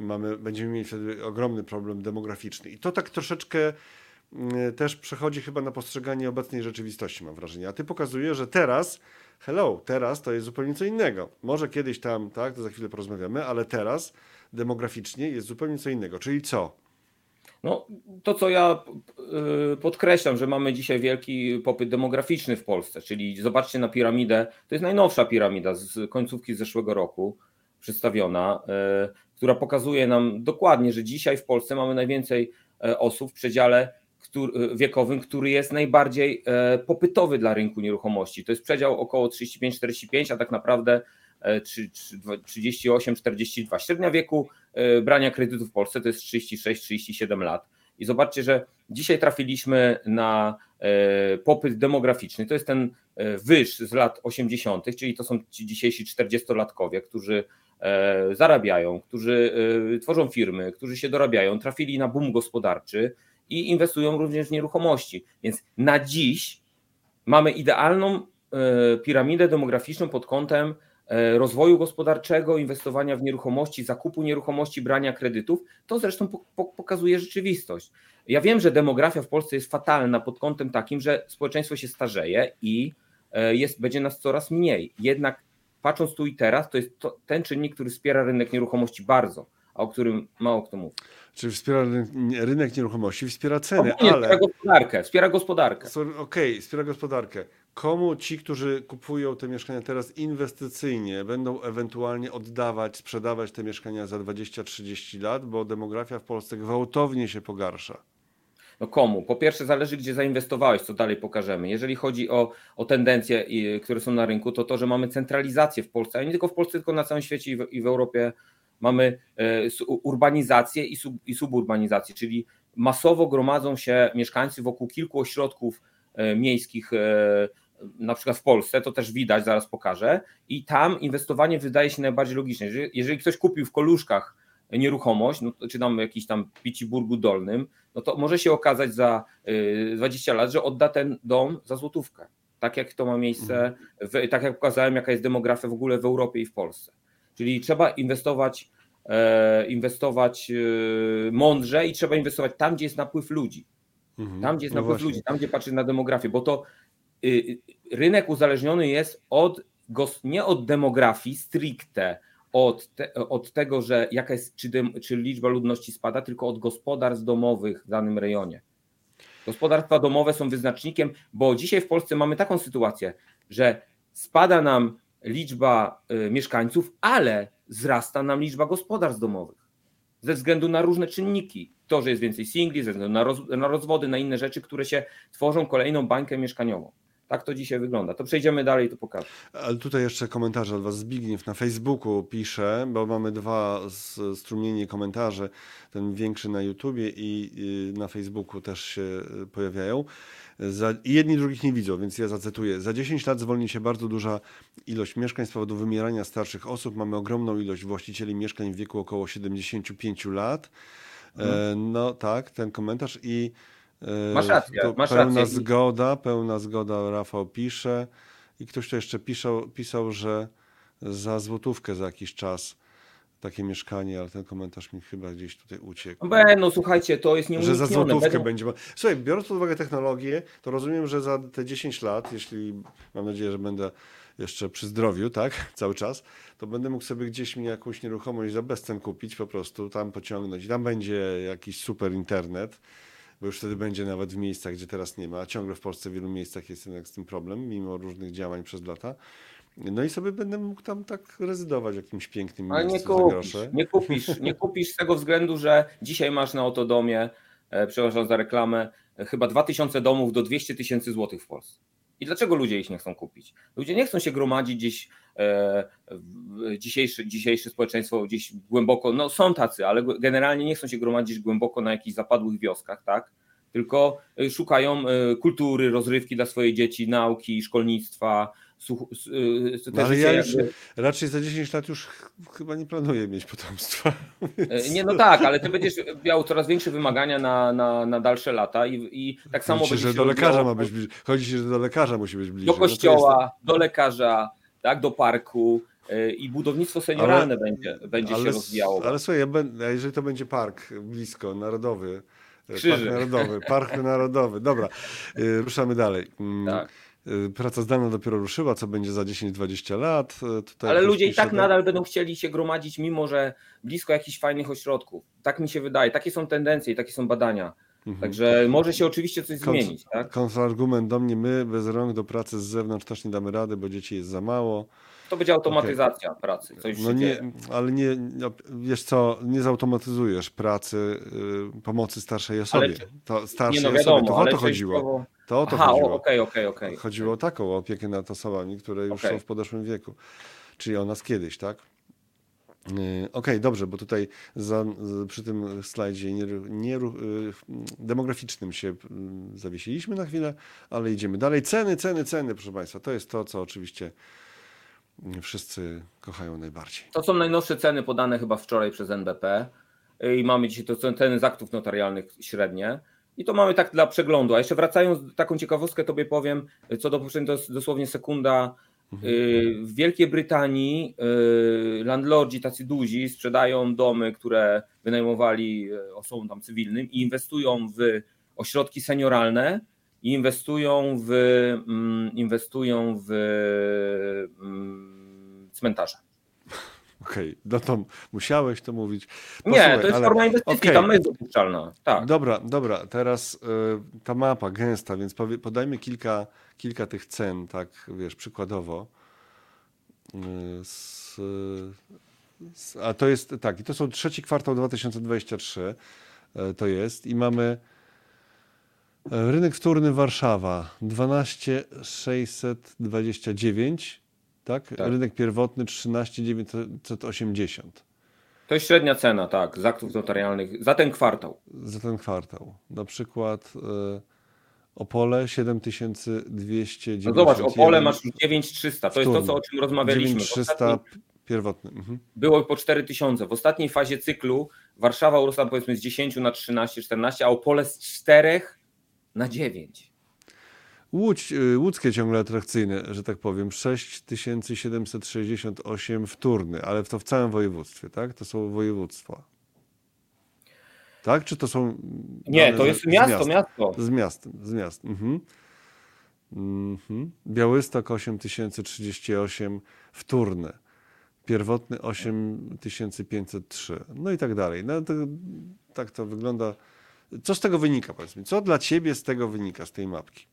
mamy, będziemy mieli wtedy ogromny problem demograficzny. I to tak troszeczkę mm, też przechodzi chyba na postrzeganie obecnej rzeczywistości, mam wrażenie. A ty pokazuje, że teraz, hello, teraz to jest zupełnie co innego. Może kiedyś tam, tak, to za chwilę porozmawiamy, ale teraz demograficznie jest zupełnie co innego. Czyli co? No, to co ja y, podkreślam, że mamy dzisiaj wielki popyt demograficzny w Polsce, czyli zobaczcie na piramidę, to jest najnowsza piramida z końcówki zeszłego roku przedstawiona. Y, która pokazuje nam dokładnie, że dzisiaj w Polsce mamy najwięcej e, osób w przedziale e, wiekowym, który jest najbardziej e, popytowy dla rynku nieruchomości. To jest przedział około 35-45, a tak naprawdę 38-42. Średnia wieku brania kredytu w Polsce to jest 36-37 lat. I zobaczcie, że dzisiaj trafiliśmy na popyt demograficzny. To jest ten wyż z lat 80., czyli to są ci dzisiejsi 40-latkowie, którzy E, zarabiają, którzy e, tworzą firmy, którzy się dorabiają, trafili na boom gospodarczy i inwestują również w nieruchomości. Więc na dziś mamy idealną e, piramidę demograficzną pod kątem rozwoju gospodarczego, inwestowania w nieruchomości, zakupu nieruchomości, brania kredytów. To zresztą pokazuje rzeczywistość. Ja wiem, że demografia w Polsce jest fatalna pod kątem takim, że społeczeństwo się starzeje i jest, będzie nas coraz mniej. Jednak patrząc tu i teraz, to jest to, ten czynnik, który wspiera rynek nieruchomości bardzo, a o którym mało kto mówi. Czyli wspiera rynek nieruchomości, wspiera ceny, nie, ale... Wspiera gospodarkę, wspiera gospodarkę. Okej, okay, wspiera gospodarkę. Komu ci, którzy kupują te mieszkania teraz inwestycyjnie, będą ewentualnie oddawać, sprzedawać te mieszkania za 20-30 lat, bo demografia w Polsce gwałtownie się pogarsza? No komu? Po pierwsze zależy, gdzie zainwestowałeś, co dalej pokażemy. Jeżeli chodzi o, o tendencje, które są na rynku, to to, że mamy centralizację w Polsce, a nie tylko w Polsce, tylko na całym świecie i w, i w Europie mamy e, urbanizację i, sub, i suburbanizację, czyli masowo gromadzą się mieszkańcy wokół kilku ośrodków e, miejskich, e, na przykład w Polsce, to też widać, zaraz pokażę, i tam inwestowanie wydaje się najbardziej logiczne. Jeżeli, jeżeli ktoś kupił w Koluszkach nieruchomość, no, czy tam jakiś tam Piciburgu Dolnym, no to może się okazać za 20 lat, że odda ten dom za złotówkę. Tak jak to ma miejsce, mhm. w, tak jak pokazałem, jaka jest demografia w ogóle w Europie i w Polsce. Czyli trzeba inwestować, e, inwestować e, mądrze i trzeba inwestować tam, gdzie jest napływ ludzi. Mhm. Tam, gdzie jest no napływ właśnie. ludzi, tam, gdzie patrzy na demografię, bo to y, y, rynek uzależniony jest od, nie od demografii stricte, od, te, od tego, że jaka jest, czy, czy liczba ludności spada, tylko od gospodarstw domowych w danym rejonie. Gospodarstwa domowe są wyznacznikiem, bo dzisiaj w Polsce mamy taką sytuację, że spada nam liczba y, mieszkańców, ale wzrasta nam liczba gospodarstw domowych. Ze względu na różne czynniki. To, że jest więcej singli, ze względu na, roz, na rozwody, na inne rzeczy, które się tworzą kolejną bańkę mieszkaniową. Tak to dzisiaj wygląda. To przejdziemy dalej, to pokażę. Ale tutaj jeszcze komentarze od Was. Zbigniew na Facebooku pisze, bo mamy dwa strumienie komentarzy, ten większy na YouTubie i na Facebooku też się y, pojawiają. Za, jedni drugich nie widzą, więc ja zacytuję. Za 10 lat zwolni się bardzo duża ilość mieszkań z powodu wymierania starszych osób. Mamy ogromną ilość właścicieli mieszkań w wieku około 75 lat. Mhm. E, no tak, ten komentarz i e, Masz rację, to masz pełna rację. zgoda, pełna zgoda Rafał pisze i ktoś tu jeszcze pisał, pisał, że za złotówkę za jakiś czas takie mieszkanie, ale ten komentarz mi chyba gdzieś tutaj uciekł. No, no słuchajcie, to jest nieuniknione. Że za złotówkę Będą... będzie. Słuchaj, biorąc pod uwagę technologię, to rozumiem, że za te 10 lat, jeśli mam nadzieję, że będę jeszcze przy zdrowiu, tak, <laughs> cały czas, to będę mógł sobie gdzieś mi jakąś nieruchomość za bezcen kupić, po prostu tam pociągnąć. Tam będzie jakiś super internet, bo już wtedy będzie nawet w miejscach, gdzie teraz nie ma. A ciągle w Polsce w wielu miejscach jest jednak z tym problem, mimo różnych działań przez lata. No i sobie będę mógł tam tak rezydować w jakimś pięknym Ale miejscu nie kupisz, nie kupisz, nie kupisz z tego względu, że dzisiaj masz na Otodomie, e, przepraszam za reklamę, e, chyba 2000 domów do 200 tysięcy złotych w Polsce. I dlaczego ludzie ich nie chcą kupić? Ludzie nie chcą się gromadzić gdzieś, e, dzisiejsze, dzisiejsze społeczeństwo gdzieś głęboko, no są tacy, ale generalnie nie chcą się gromadzić głęboko na jakichś zapadłych wioskach, tak? Tylko e, szukają kultury, rozrywki dla swojej dzieci, nauki, szkolnictwa, no ale ja już jakby... raczej za 10 lat już chyba nie planuję mieć potomstwa. Więc... <laughs> Nie, no tak, ale ty będziesz miał coraz większe wymagania na, na, na dalsze lata i, i tak samo Chodzi że do lekarza ma być bliżej. Chodzi się, że do lekarza musi być bliżej. Do no kościoła, no jest... do lekarza, tak, do parku y, i budownictwo senioralne ale, będzie, będzie ale, się rozwijało. Ale słuchaj, ja jeżeli to będzie park blisko, narodowy, Krzyży. park narodowy, park <laughs> narodowy, dobra, y, ruszamy dalej. Mm, tak. Y, praca zdalna dopiero ruszyła, co będzie za 10-20 lat. Y, Tutaj Ale ludzie i tak nadal będą chcieli się gromadzić, mimo że blisko jakichś fajnych ośrodków. Tak mi się wydaje. Takie są tendencje i takie są badania. Mhm. Także może się oczywiście coś zmienić. Tak? Kontrargument do mnie, my bez rąk do pracy z zewnątrz też nie damy rady, bo dzieci jest za mało. To będzie automatyzacja okay. pracy. No nie, ale nie, no, wiesz co, nie zautomatyzujesz pracy y, pomocy starszej osobie. to starszej nie, no wiadomo, osobie, to o to chodziło. To o to Aha, chodziło. Chodziło o taką opiekę nad osobami, które już okay. są w podeszłym wieku. Czyli o nas kiedyś, tak? Y, okej, dobrze, bo tutaj za, przy tym slajdzie nie, nie, y, demograficznym się y, zawiesiliśmy na chwilę, ale idziemy dalej. Ceny, ceny, ceny, proszę Państwa. To jest to, co oczywiście wszyscy kochają najbardziej. To są najnowsze ceny podane chyba wczoraj przez NBP i mamy dzisiaj to ceny z aktów notarialnych średnie. I to mamy tak dla przeglądu. A jeszcze wracając, taką ciekawostkę tobie powiem, co do to dosłownie sekunda. Mhm. Y, w Wielkiej Brytanii y, landlordzi tacy duzi sprzedają domy, które wynajmowali y, osobom tam cywilnym i inwestują w ośrodki senioralne i inwestują w, mm, inwestują w mm, cmentarze. Okej, no to musiałeś to mówić. Nie, Posłuchaj, to jest ale- forma inwestycji, tam jest dopuszczalna. Tak. Dobra, dobra, teraz y, ta mapa gęsta, więc powie, podajmy kilka, kilka tych cen, tak wiesz, przykładowo. Y, z, z, a to jest, tak, i to są trzeci kwartał 2023, y, to jest, i mamy y, rynek wtórny Warszawa 12629, tak? Tak. Rynek pierwotny 13980. To jest średnia cena, tak, z aktów notarialnych za ten kwartał. za ten kwartał. Na przykład e, Opole 7291. No zobacz, Opole masz już 9300, to jest to, co, o czym rozmawialiśmy. W 9300 ostatnim- pierwotny. Mhm. Było po 4000. W ostatniej fazie cyklu Warszawa urosła powiedzmy z 10 na 13, 14, a Opole z 4 na 9. Łódź, y, łódzkie ciągle atrakcyjne, że tak powiem. 6768 wtórny, ale to w całym województwie, tak? To są województwa. Tak? Czy to są. Nie, dane to z- jest z miasto, miast? miasto. Z miast, z miast. Mhm. Mhm. Białystok 8038 wtórne. Pierwotny 8503. No i tak dalej. No to, tak to wygląda. Co z tego wynika, powiedz mi? Co dla ciebie z tego wynika, z tej mapki?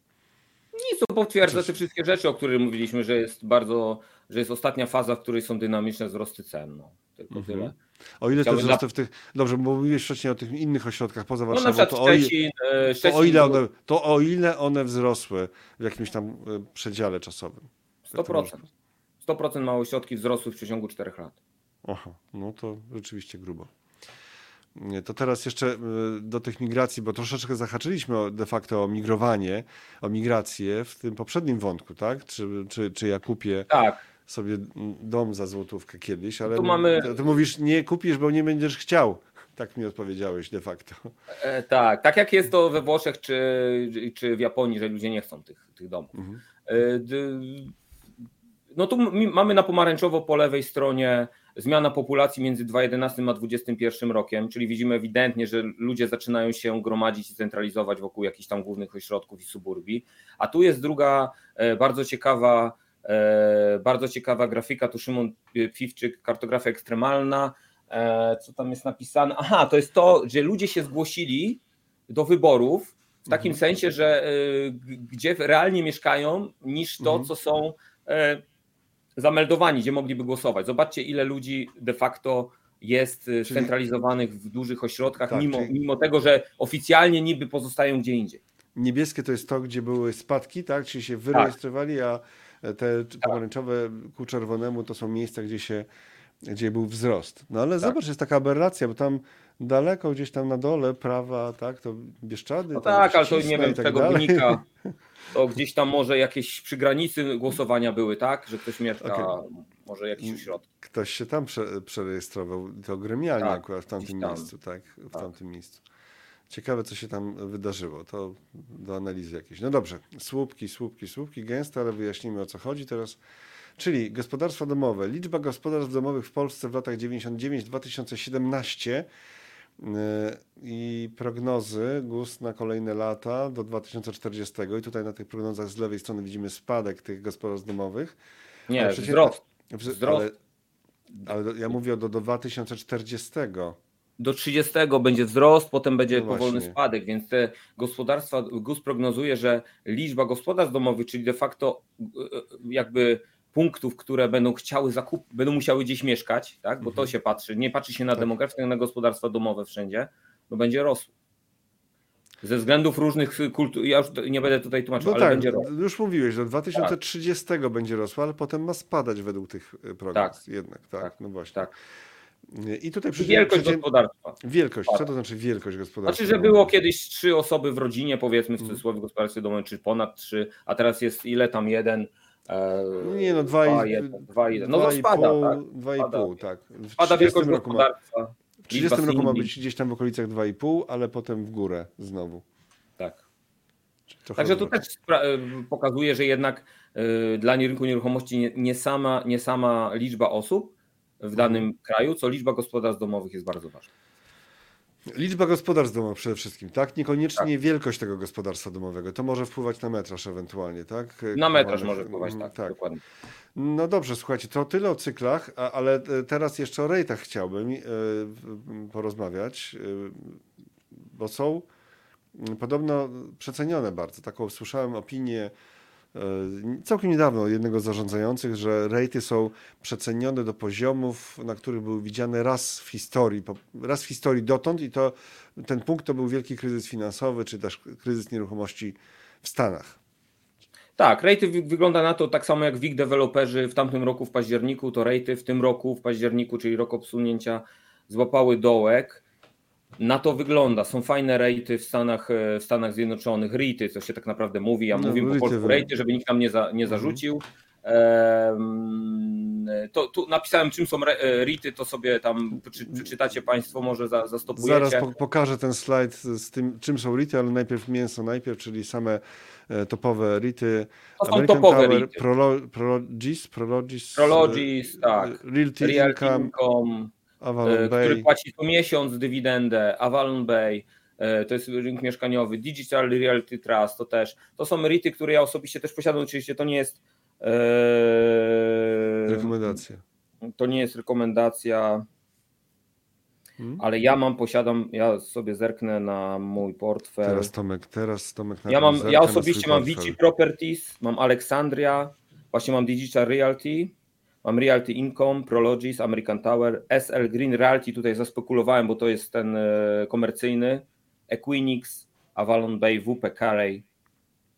Nic, to potwierdza te wszystkie rzeczy, o których mówiliśmy, że jest bardzo, że jest ostatnia faza, w której są dynamiczne wzrosty cen. No, tylko Mhm. tyle. O ile te wzrosty w tych. Dobrze, bo mówiłeś wcześniej o tych innych ośrodkach poza No Warszawą. przykład to, o ile, e, to, o ile one, to o ile one wzrosły w jakimś tam e, przedziale czasowym? 100%. 100% małe ośrodki wzrosły w przeciągu 4 lat. Aha, no to rzeczywiście grubo. To teraz jeszcze y, do tych migracji, bo troszeczkę zahaczyliśmy de facto o migrowanie, o migrację w tym poprzednim wątku, tak? Czy, czy, czy ja kupię Tak, sobie dom za złotówkę kiedyś, ale tu mamy- ty, ty mówisz, nie kupisz, bo nie będziesz chciał. Tak mi odpowiedziałeś de facto. e, tak. Tak jak jest to we Włoszech czy, czy w Japonii, że ludzie nie chcą tych, tych domów. Mhm. E, d- No tu mamy na pomarańczowo po lewej stronie zmiana populacji między 2011 a 2021 rokiem, czyli widzimy ewidentnie, że ludzie zaczynają się gromadzić i centralizować wokół jakichś tam głównych ośrodków i suburbii. A tu jest druga e, bardzo ciekawa, e, bardzo ciekawa grafika, tu Szymon Piwczyk, kartografia ekstremalna. E, Co tam jest napisane? Aha, to jest to, że ludzie się zgłosili do wyborów w takim Mhm. sensie, że gdzie realnie mieszkają, niż to, Mhm. co są zameldowani, gdzie mogliby głosować. Zobaczcie, ile ludzi de facto jest e, scentralizowanych w dużych ośrodkach, Tak, mimo, czyli- mimo tego, że oficjalnie niby pozostają gdzie indziej. Niebieskie to jest to, gdzie były spadki, tak? Czyli się wyrejestrowali, a te pomarańczowe ku czerwonemu to są miejsca, gdzie się gdzie był wzrost. No ale zobacz, jest taka aberracja, bo tam daleko, gdzieś tam na dole, prawa, tak, to Bieszczady. No tak, ale to nie wiem, i z tak czego dalej. wynika. <laughs> To gdzieś tam może jakieś przy granicy głosowania były, tak? Że ktoś mieszka, Okej. może jakiś ośrodek. Ktoś się tam prze, przerejestrował, to gremialnie Tak, akurat w tamtym tam. miejscu, tak, w Tak. tamtym miejscu. Ciekawe, co się tam wydarzyło, to do analizy jakiejś. No dobrze, słupki, słupki, słupki, gęste, ale wyjaśnimy o co chodzi teraz. Czyli gospodarstwa domowe. Liczba gospodarstw domowych w Polsce w latach 99-2017 yy, i prognozy GUS na kolejne lata do 2040. I tutaj na tych prognozach z lewej strony widzimy spadek tych gospodarstw domowych. Nie, Ale przecież- wzrost. Wz- Wzrost. Ale, ale ja mówię do, do 2040. Do 30 będzie wzrost, potem będzie No powolny spadek, więc te gospodarstwa, GUS prognozuje, że liczba gospodarstw domowych, czyli de facto e, e, jakby punktów, które będą chciały zakup, będą musiały gdzieś mieszkać, tak? bo to Mhm. się patrzy, nie patrzy się na Tak. demografię, tylko na gospodarstwa domowe wszędzie, no będzie rosło. Ze względów różnych kultur, ja już nie będę tutaj tłumaczył, No ale tak, będzie rosło. już mówiłeś, do 2030 będzie rosła, ale potem ma spadać według tych y, prognoz Tak. jednak, tak, Tak, no właśnie. tak. I tutaj I przy, wielkość przy, gospodarstwa. wielkość, co Tak. to znaczy wielkość gospodarstwa? Znaczy, że było kiedyś trzy osoby w rodzinie, powiedzmy w cudzysłowie gospodarstwie domowym, czy ponad trzy, a teraz jest ile tam jeden? E, Nie no, dwa, dwa, i, jeden, dwa, jeden. No dwa to spada, pół, tak? Dwa i Spada. pół, tak. W Spada 30 wielkość roku ma, w 30 roku ma być gdzieś tam w okolicach 2,5, ale potem w górę znowu. Tak. Trochę Także to też pokazuje, że jednak e, dla rynku nieruchomości nie, nie, sama, nie sama liczba osób w danym kraju, co liczba gospodarstw domowych jest bardzo ważna. Liczba gospodarstw domowych przede wszystkim, tak? Niekoniecznie Tak. wielkość tego gospodarstwa domowego. To może wpływać na metraż ewentualnie, tak? Na metraż może wpływać, Mm, tak, dokładnie. No dobrze, słuchajcie, to tyle o cyklach, ale e, teraz jeszcze o rejtach chciałbym e, porozmawiać, e, bo są podobno przecenione bardzo. Taką słyszałem opinię całkiem niedawno jednego z zarządzających, że rejty są przecenione do poziomów, na których były widziane raz w historii, raz w historii dotąd i to ten punkt to był wielki kryzys finansowy, czy też kryzys nieruchomości w Stanach. Tak, rejty wy- wygląda na to tak samo jak WIG deweloperzy w tamtym roku w październiku, to rejty w tym roku w październiku, czyli rok obsunięcia, złapały dołek. Na to wygląda. Są fajne rejty w Stanach, e, w Stanach Zjednoczonych, REITy, co się tak naprawdę mówi. Ja No, mówię po polsku rejty, żeby nikt nam nie, za, nie Mhm. zarzucił. To tu napisałem, czym są re- e, to sobie tam przeczytacie Państwo, może za, zastopujecie. Zaraz po, pokażę ten slajd z tym, czym są rity, ale najpierw mięso, najpierw, czyli same e, topowe rity. To są topowe REITy. Prolo, Prologis, Prologis, Prologis, tak. Realty Realty Income, Income, Avalon e, który Bay. płaci co miesiąc dywidendę, Avalon Bay, e, to jest rynek mieszkaniowy, Digital Realty Trust, to też. To są REITy, które ja osobiście też posiadam, oczywiście to nie jest e, Rekomendacja. to nie jest rekomendacja, Hmm? ale ja mam, posiadam, ja sobie zerknę na mój portfel. Teraz Tomek, teraz Tomek na Ja, mam, ja osobiście mam. Vici Properties, mam Alexandria, właśnie mam Digital Realty, mam Realty Income, Prologis, American Tower, SL Green Realty, tutaj zaspekulowałem, bo to jest ten e, komercyjny, Equinix, Avalon Bay, WP Carey,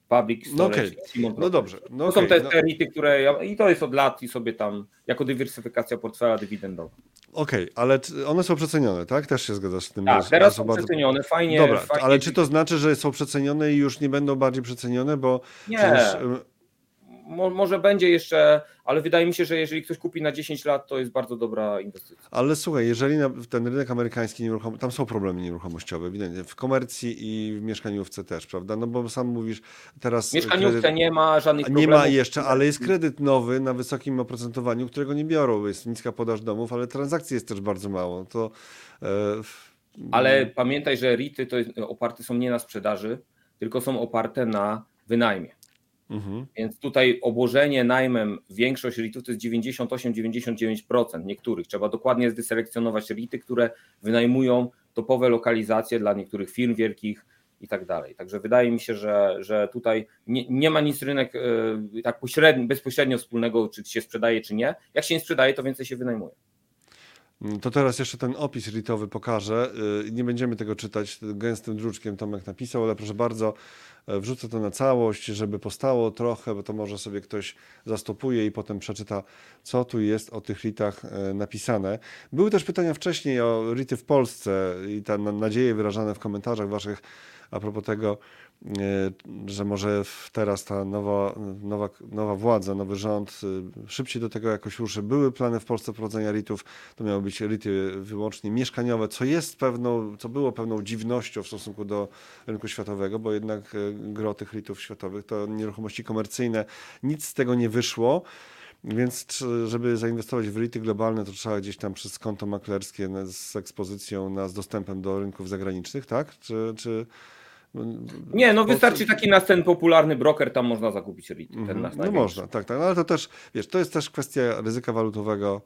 Public No Storage, okej. Simon No dobrze, no To są okej, te, no, które ja, i to jest od lat i sobie tam jako dywersyfikacja portfela dywidendowa. okej, ale czy- one są przecenione, tak? Też się zgadzasz z tym? Tak, teraz są bardzo- przecenione, fajnie. Dobra, fajnie ale czy to znaczy, że są przecenione i już nie będą bardziej przecenione, bo Nie. przecież Mo, może będzie jeszcze, ale wydaje mi się, że jeżeli ktoś kupi na 10 lat, to jest bardzo dobra inwestycja. Ale słuchaj, jeżeli na, ten rynek amerykański nieruchom, tam są problemy nieruchomościowe, ewidentnie, w komercji i w mieszkaniówce też, prawda? No bo sam mówisz teraz... W mieszkaniówce kredyt- nie ma żadnych Nie problemów. ma jeszcze, ale jest kredyt nowy na wysokim oprocentowaniu, którego nie biorą, jest niska podaż domów, ale transakcji jest też bardzo mało. To, e, Ale pamiętaj, że REITy to jest, oparte są nie na sprzedaży, tylko są oparte na wynajmie. Mhm. Więc tutaj obłożenie najmem, większość REITów to jest 98-99% niektórych. Trzeba dokładnie zdyselekcjonować REITy, które wynajmują topowe lokalizacje dla niektórych firm wielkich i tak dalej. Także wydaje mi się, że, że tutaj nie, nie ma nic rynek e, tak pośrednio, bezpośrednio wspólnego, czy się sprzedaje, czy nie. Jak się nie sprzedaje, to więcej się wynajmuje. To teraz jeszcze ten opis ritowy pokażę. Y, Nie będziemy tego czytać gęstym druczkiem, Tomek napisał, ale proszę bardzo, e, wrzucę to na całość, żeby postało trochę, bo to może sobie ktoś zastopuje i potem przeczyta, co tu jest o tych ritach e, napisane. Były też pytania wcześniej o rity w Polsce i te na- nadzieje wyrażane w komentarzach waszych a propos tego, że może teraz ta nowa, nowa, nowa władza, nowy rząd y, szybciej do tego jakoś ruszy. Były plany w Polsce prowadzenia RIT-ów, to miały być RIT-y wyłącznie mieszkaniowe, co jest pewną, co było pewną dziwnością w stosunku do rynku światowego, bo jednak e, gro tych RIT-ów światowych to nieruchomości komercyjne. Nic z tego nie wyszło. Więc żeby zainwestować w RIT-y globalne, to trzeba gdzieś tam przez konto maklerskie z ekspozycją, na, z dostępem do rynków zagranicznych, tak? Czy, czy Nie, no wystarczy taki nas ten popularny broker, tam można zakupić REIT. Ten Mhm. nasz No można, tak, tak. No ale to też, wiesz, to jest też kwestia ryzyka walutowego,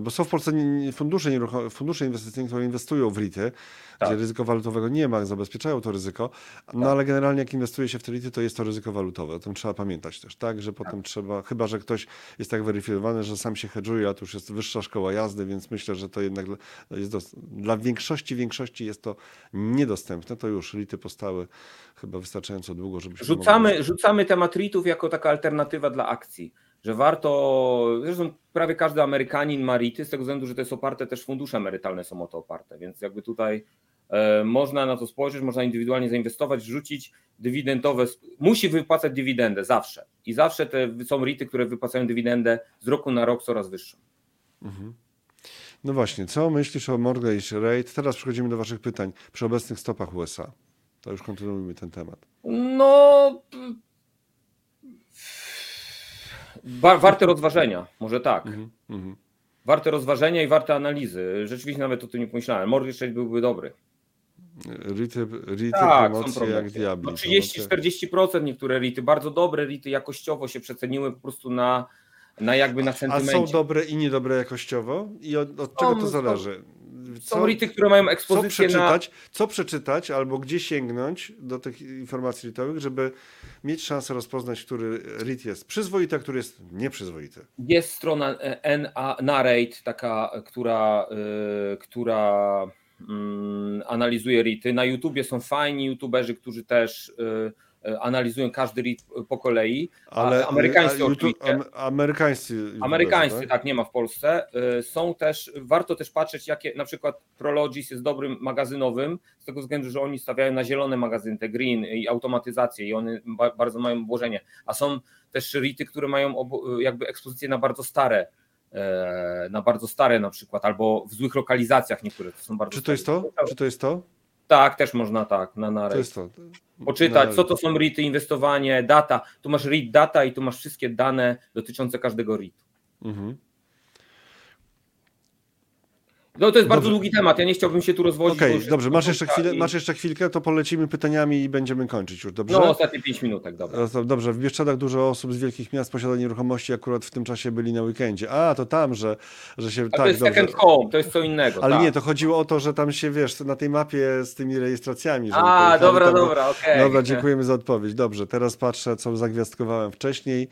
bo są w Polsce fundusze, fundusze inwestycyjne, które inwestują w RIT-y, Tak. gdzie ryzyko walutowego nie ma, zabezpieczają to ryzyko, no ale generalnie jak inwestuje się w te RIT-y, to jest to ryzyko walutowe, o tym trzeba pamiętać też, tak, że potem trzeba, chyba, że ktoś jest tak weryfikowany, że sam się hedżuje, a to już jest wyższa szkoła jazdy, więc myślę, że to jednak jest dos- dla większości, większości jest to niedostępne, to już RIT-y powstały chyba wystarczająco długo, żebyśmy mogli- Rzucamy, rzucamy temat REITów jako taka alternatywa dla akcji, że warto, zresztą prawie każdy Amerykanin ma REITy z tego względu, że to jest oparte, też fundusze emerytalne są o to oparte, więc jakby tutaj e, można na to spojrzeć, można indywidualnie zainwestować, rzucić dywidendowe, musi wypłacać dywidendę zawsze i zawsze te są REITy, które wypłacają dywidendę z roku na rok coraz wyższą. Mhm. No właśnie, co myślisz o mortgage rate? Teraz przechodzimy do Waszych pytań przy obecnych stopach USA. To już kontynuujmy ten temat. No. Wa- Warte rozważenia, może tak. Mhm. Warte rozważenia i warte analizy. Rzeczywiście nawet o tym nie pomyślałem. Mortgage byłby dobry. Rity, rity Tak, promocje jak diabli. No Promocja- 30-40% niektóre rity, bardzo dobre rity jakościowo się przeceniły po prostu na, na jakby na A sentymencie. są dobre i niedobre jakościowo? I od, od czego to Są- zależy? Są rity, które mają co ekspozycję na... przeczytać, co przeczytać albo gdzie sięgnąć do tych informacji ritowych, żeby mieć szansę rozpoznać, który rit jest przyzwoity, a który jest nieprzyzwoity. Jest strona e, NA, Narrate, taka, która, y, która mm, analizuje rity. Na YouTubie są fajni youtuberzy, którzy też y, y, analizują każdy rit po kolei. Ale amerykańscy a, YouTube- oczywiście. am, amerykańscy. Amerykańscy, tak? tak, nie ma w Polsce. Są też, warto też patrzeć, jakie na przykład Prologis jest dobrym magazynowym, z tego względu, że oni stawiają na zielone magazyny, te green i automatyzację i one ba- bardzo mają obłożenie. A są też rity, które mają jakby ekspozycję na bardzo stare, e, na bardzo stare na przykład, albo w złych lokalizacjach niektóre. To są bardzo Czy to jest to? Czy to jest to? Tak, też można tak, na, na To jest to. Poczytać, Na- co to są RITy, inwestowanie, data. Tu masz RIT data i tu masz wszystkie dane dotyczące każdego RIT. Mhm. No to jest bardzo Dobrze. długi temat, ja nie chciałbym się tu rozwodzić. Okej, już dobrze, masz jeszcze, chwilę, i- masz jeszcze chwilkę, to polecimy pytaniami i będziemy kończyć już, dobrze? No ostatnie 5 minutek, dobra. No to Dobrze, w Bieszczadach dużo osób z wielkich miast posiada nieruchomości, akurat w tym czasie byli na weekendzie. A, to tam, że, że się... A to tak, jest dobrze. second home, to jest co innego. Ale tak. nie, to chodziło o to, że tam się, wiesz, na tej mapie z tymi rejestracjami. A, dobra, tam, dobra, okej. Dobra, dziękujemy za odpowiedź. Dobrze, teraz patrzę, co zagwiazdkowałem wcześniej.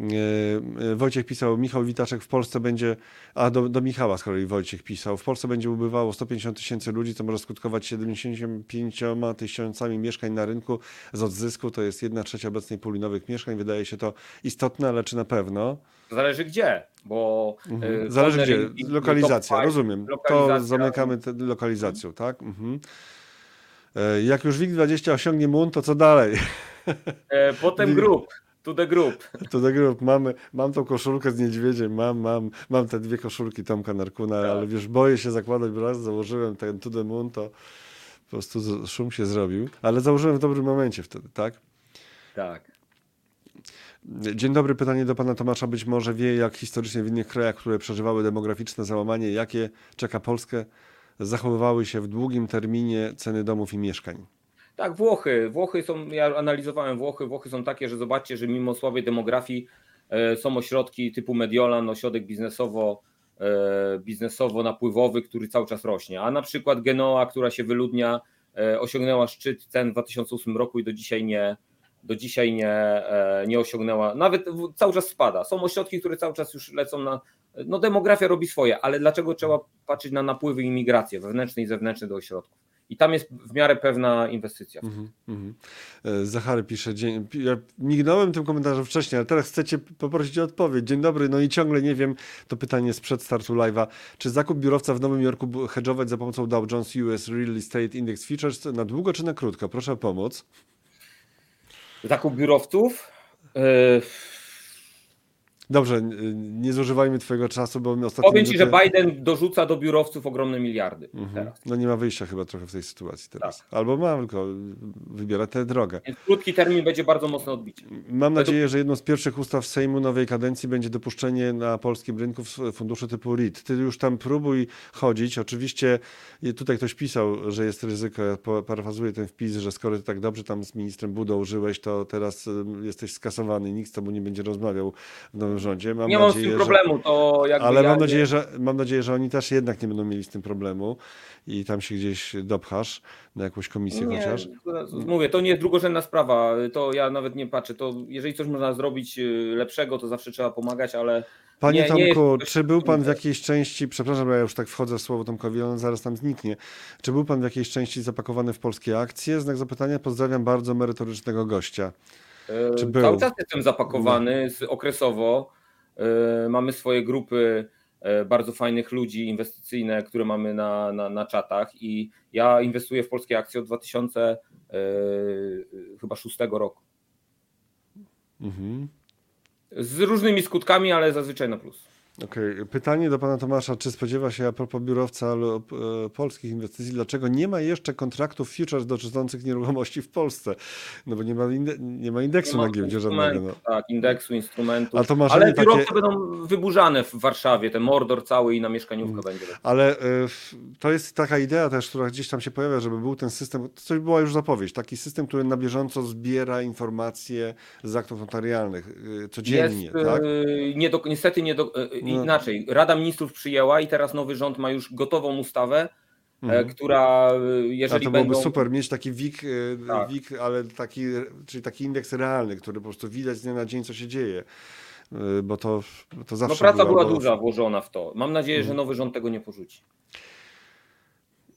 Yy, yy, Wojciech pisał, Michał Witaczek w Polsce będzie, a do, do Michała z kolei Wojciech pisał, w Polsce będzie ubywało 150 tysięcy ludzi, co może skutkować 75 tysiącami mieszkań na rynku z odzysku, to jest 1 trzecia obecnej puli nowych mieszkań, wydaje się to istotne, ale czy na pewno? Zależy gdzie, bo... Mhm. y, Zależy gdzie, lokalizacja, rozumiem, to lokalizacja. zamykamy te, lokalizacją, tak? Mhm. E, Jak już WIG20 osiągnie MUN, to co dalej? E, Potem grup, to the group. <laughs> To do grup mamy, mam tą koszulkę z niedźwiedziem, mam, mam, mam te dwie koszulki Tomka Narkuna, Tak. ale wiesz, boję się zakładać, bo raz założyłem ten To The Moon, to po prostu szum się zrobił, ale założyłem w dobrym momencie wtedy, tak? Tak. Dzień dobry, pytanie do pana Tomasza. Być może wie, jak historycznie w innych krajach, które przeżywały demograficzne załamanie, jakie czeka Polskę, zachowywały się w długim terminie ceny domów i mieszkań. Tak, Włochy. Włochy są, ja analizowałem Włochy. Włochy są takie, że zobaczcie, że mimo słabej demografii e, są ośrodki typu Mediolan, ośrodek biznesowo, e, biznesowo-napływowy, który cały czas rośnie. A na przykład Genoa, która się wyludnia, e, osiągnęła szczyt cen w 2008 roku i do dzisiaj nie, do dzisiaj nie, nie osiągnęła, nawet cały czas spada. Są ośrodki, które cały czas już lecą na. No, demografia robi swoje, ale dlaczego trzeba patrzeć na napływy i migracje wewnętrzne i zewnętrzne do ośrodków? I tam jest w miarę pewna inwestycja. Mhm. E, Zachary pisze, dzień, ja mignąłem tym komentarzem wcześniej, ale teraz chcecie poprosić o odpowiedź. Dzień dobry, no i ciągle nie wiem, to pytanie sprzed startu live'a. Czy zakup biurowca w Nowym Jorku hedżować za pomocą Dow Jones US Real Estate Index Futures na długo czy na krótko? Proszę o pomoc. Zakup biurowców. Yy, Dobrze, nie zużywajmy twojego czasu, bo my ostatnio... powiem ci, że Biden dorzuca do biurowców ogromne miliardy Mhm. teraz. No nie ma wyjścia chyba trochę w tej sytuacji teraz. Tak. Albo ma, tylko wybiera tę drogę. Więc krótki termin będzie bardzo mocno odbicie. Mam nadzieję, że jedną z pierwszych ustaw Sejmu nowej kadencji będzie dopuszczenie na polskim rynku funduszy typu REIT. Ty już tam próbuj chodzić. Oczywiście tutaj ktoś pisał, że jest ryzyko, ja parafrazuję ten wpis, że skoro ty tak dobrze tam z ministrem Budą żyłeś, to teraz jesteś skasowany, nikt z tobą nie będzie rozmawiał w nowym rządzie. Mam nie mam z nadzieję, tym że- problemu, to jakby ale ja mam nie- nadzieję, że, mam nadzieję, że oni też jednak nie będą mieli z tym problemu i tam się gdzieś dopchasz na jakąś komisję nie, chociaż. Mówię, to nie jest drugorzędna sprawa, to ja nawet nie patrzę, to jeżeli coś można zrobić yy, lepszego, to zawsze trzeba pomagać, ale Panie Nie, nie Tomku, jest- czy był pan w jakiejś części, przepraszam, ja już tak wchodzę w słowo Tomkowi, on zaraz tam zniknie. Czy był pan w jakiejś części zapakowany w polskie akcje? Znak zapytania, pozdrawiam bardzo merytorycznego gościa. Czy Czy był? Cały czas jestem zapakowany z, okresowo. E, Mamy swoje grupy e, bardzo fajnych ludzi inwestycyjne, które mamy na, na, na czatach i ja inwestuję w polskie akcje od 2000 e, chyba 6 roku. Mhm. Z różnymi skutkami, ale zazwyczaj na plus. Okej, Pytanie do pana Tomasza. Czy spodziewa się a propos biurowca lub e, polskich inwestycji, dlaczego nie ma jeszcze kontraktów futures dotyczących nieruchomości w Polsce? No bo nie ma, inde, nie ma indeksu Nie na giełdzie żadnego. No. Tak, indeksu, instrumentu. Ale takie- biurowce będą wyburzane w Warszawie, ten Mordor cały i na mieszkaniówkę Mm. będzie. Ale e, to jest taka idea też, która gdzieś tam się pojawia, żeby był ten system, to coś była już zapowiedź, taki system, który na bieżąco zbiera informacje z aktów notarialnych e, codziennie, Jest, tak? y, nie do, niestety nie do, No. Inaczej. Rada Ministrów przyjęła i teraz nowy rząd ma już gotową ustawę, Mhm. e, która y, A jeżeli to byłoby będą... super mieć taki WIG, e, Tak. WIG, ale taki, czyli taki indeks realny, który po prostu widać z dnia na dzień, co się dzieje. E, Bo to, to zawsze No praca była bo- duża włożona w to. Mam nadzieję, Mhm. że nowy rząd tego nie porzuci.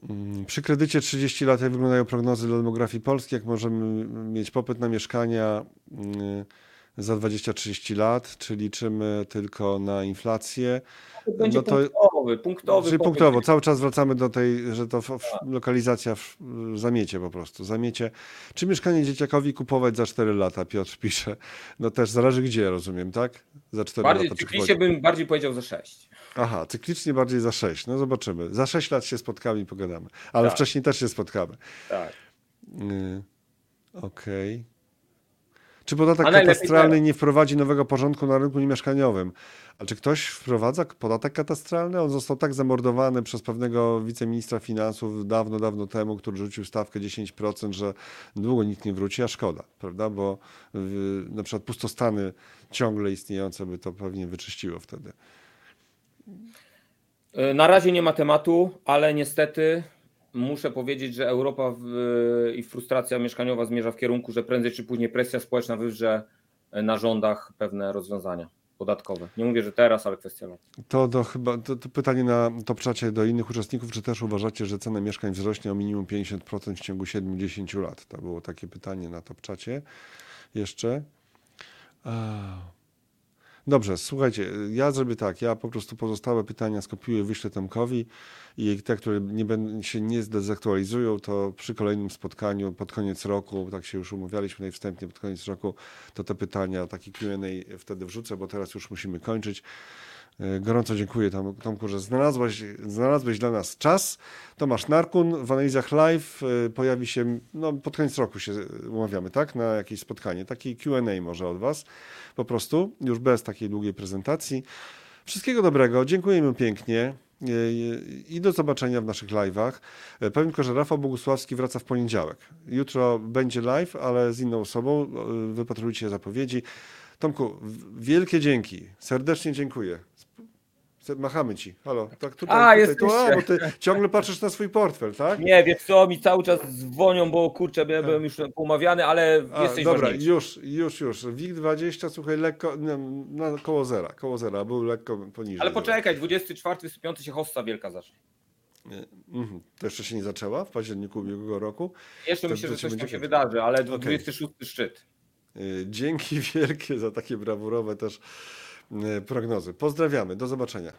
Mm, Przy kredycie 30 lat, jak wyglądają prognozy dla demografii Polski, jak możemy mieć popyt na mieszkania mm, za 20-30 lat, czy liczymy tylko na inflację? To będzie No to- punktowy, punktowy. Czyli punktowo, cały czas wracamy do tej, że to w, w, lokalizacja w, zamiecie po prostu, zamiecie. Czy mieszkanie dzieciakowi kupować za 4 lata, Piotr pisze. No też zależy gdzie, rozumiem, tak? Za 4 Bardziej, lata. cyklicznie bym bardziej powiedział za 6. Aha, cyklicznie bardziej za 6, no zobaczymy. Za 6 lat się spotkamy i pogadamy. Ale Tak. wcześniej też się spotkamy. Tak. Y, Okej. Czy podatek A katastralny teraz. nie wprowadzi nowego porządku na rynku mieszkaniowym? A czy ktoś wprowadza podatek katastralny? On został tak zamordowany przez pewnego wiceministra finansów dawno, dawno temu, który rzucił stawkę 10%, że długo nikt nie wróci, a szkoda, prawda? Bo y, na przykład pustostany ciągle istniejące by to pewnie wyczyściło wtedy. Na razie nie ma tematu, ale niestety muszę powiedzieć, że Europa w, i frustracja mieszkaniowa zmierza w kierunku, że prędzej czy później presja społeczna wywrze na rządach pewne rozwiązania podatkowe. Nie mówię, że teraz, ale kwestia lat. To, do chyba, to, to pytanie na topczacie do innych uczestników, czy też uważacie, że cena mieszkań wzrośnie o minimum 50% w ciągu 7-10 lat? To było takie pytanie na topczacie jeszcze. A. Dobrze, słuchajcie, ja zrobię tak, ja po prostu pozostałe pytania skopiuję, wyślę Tomkowi i te, które nie będą, się nie zdezaktualizują, to przy kolejnym spotkaniu pod koniec roku, tak się już umawialiśmy tutaj wstępnie, pod koniec roku, to te pytania, taki Q&A wtedy wrzucę, bo teraz już musimy kończyć. E, Gorąco dziękuję Tom, Tomku, że znalazłeś, znalazłeś dla nas czas. Tomasz Narkun w analizach live e, pojawi się, no pod koniec roku się umawiamy, tak? Na jakieś spotkanie, taki Q&A może od Was, po prostu, już bez takiej długiej prezentacji. Wszystkiego dobrego, dziękujemy pięknie e, i do zobaczenia w naszych live'ach. Powiem tylko, że Rafał Bogusławski wraca w poniedziałek. Jutro będzie live, ale z inną osobą. Wypatrujcie zapowiedzi. Tomku, wielkie dzięki. Serdecznie dziękuję. Machamy ci. Halo. Tak tutaj, A, tutaj tu, a, jesteście. bo ty ciągle patrzysz na swój portfel, tak? Nie, wiesz co, mi cały czas dzwonią, bo kurczę, ja byłem już poumawiany, ale A, jesteś dobra, ważniejszy. już, już, już. WIG 20, słuchaj, lekko, no, no, koło zera, koło zera, był lekko poniżej. Ale poczekaj, 24, 25 się hossa wielka zacznie. Mhm. To jeszcze się nie zaczęła w październiku ubiegłego roku. Jeszcze To- myślę, to że coś tam będzie się wydarzy, ale Okej. 26 szczyt. Y, Dzięki <laughs> wielkie za takie brawurowe też prognozy. Pozdrawiamy, do zobaczenia.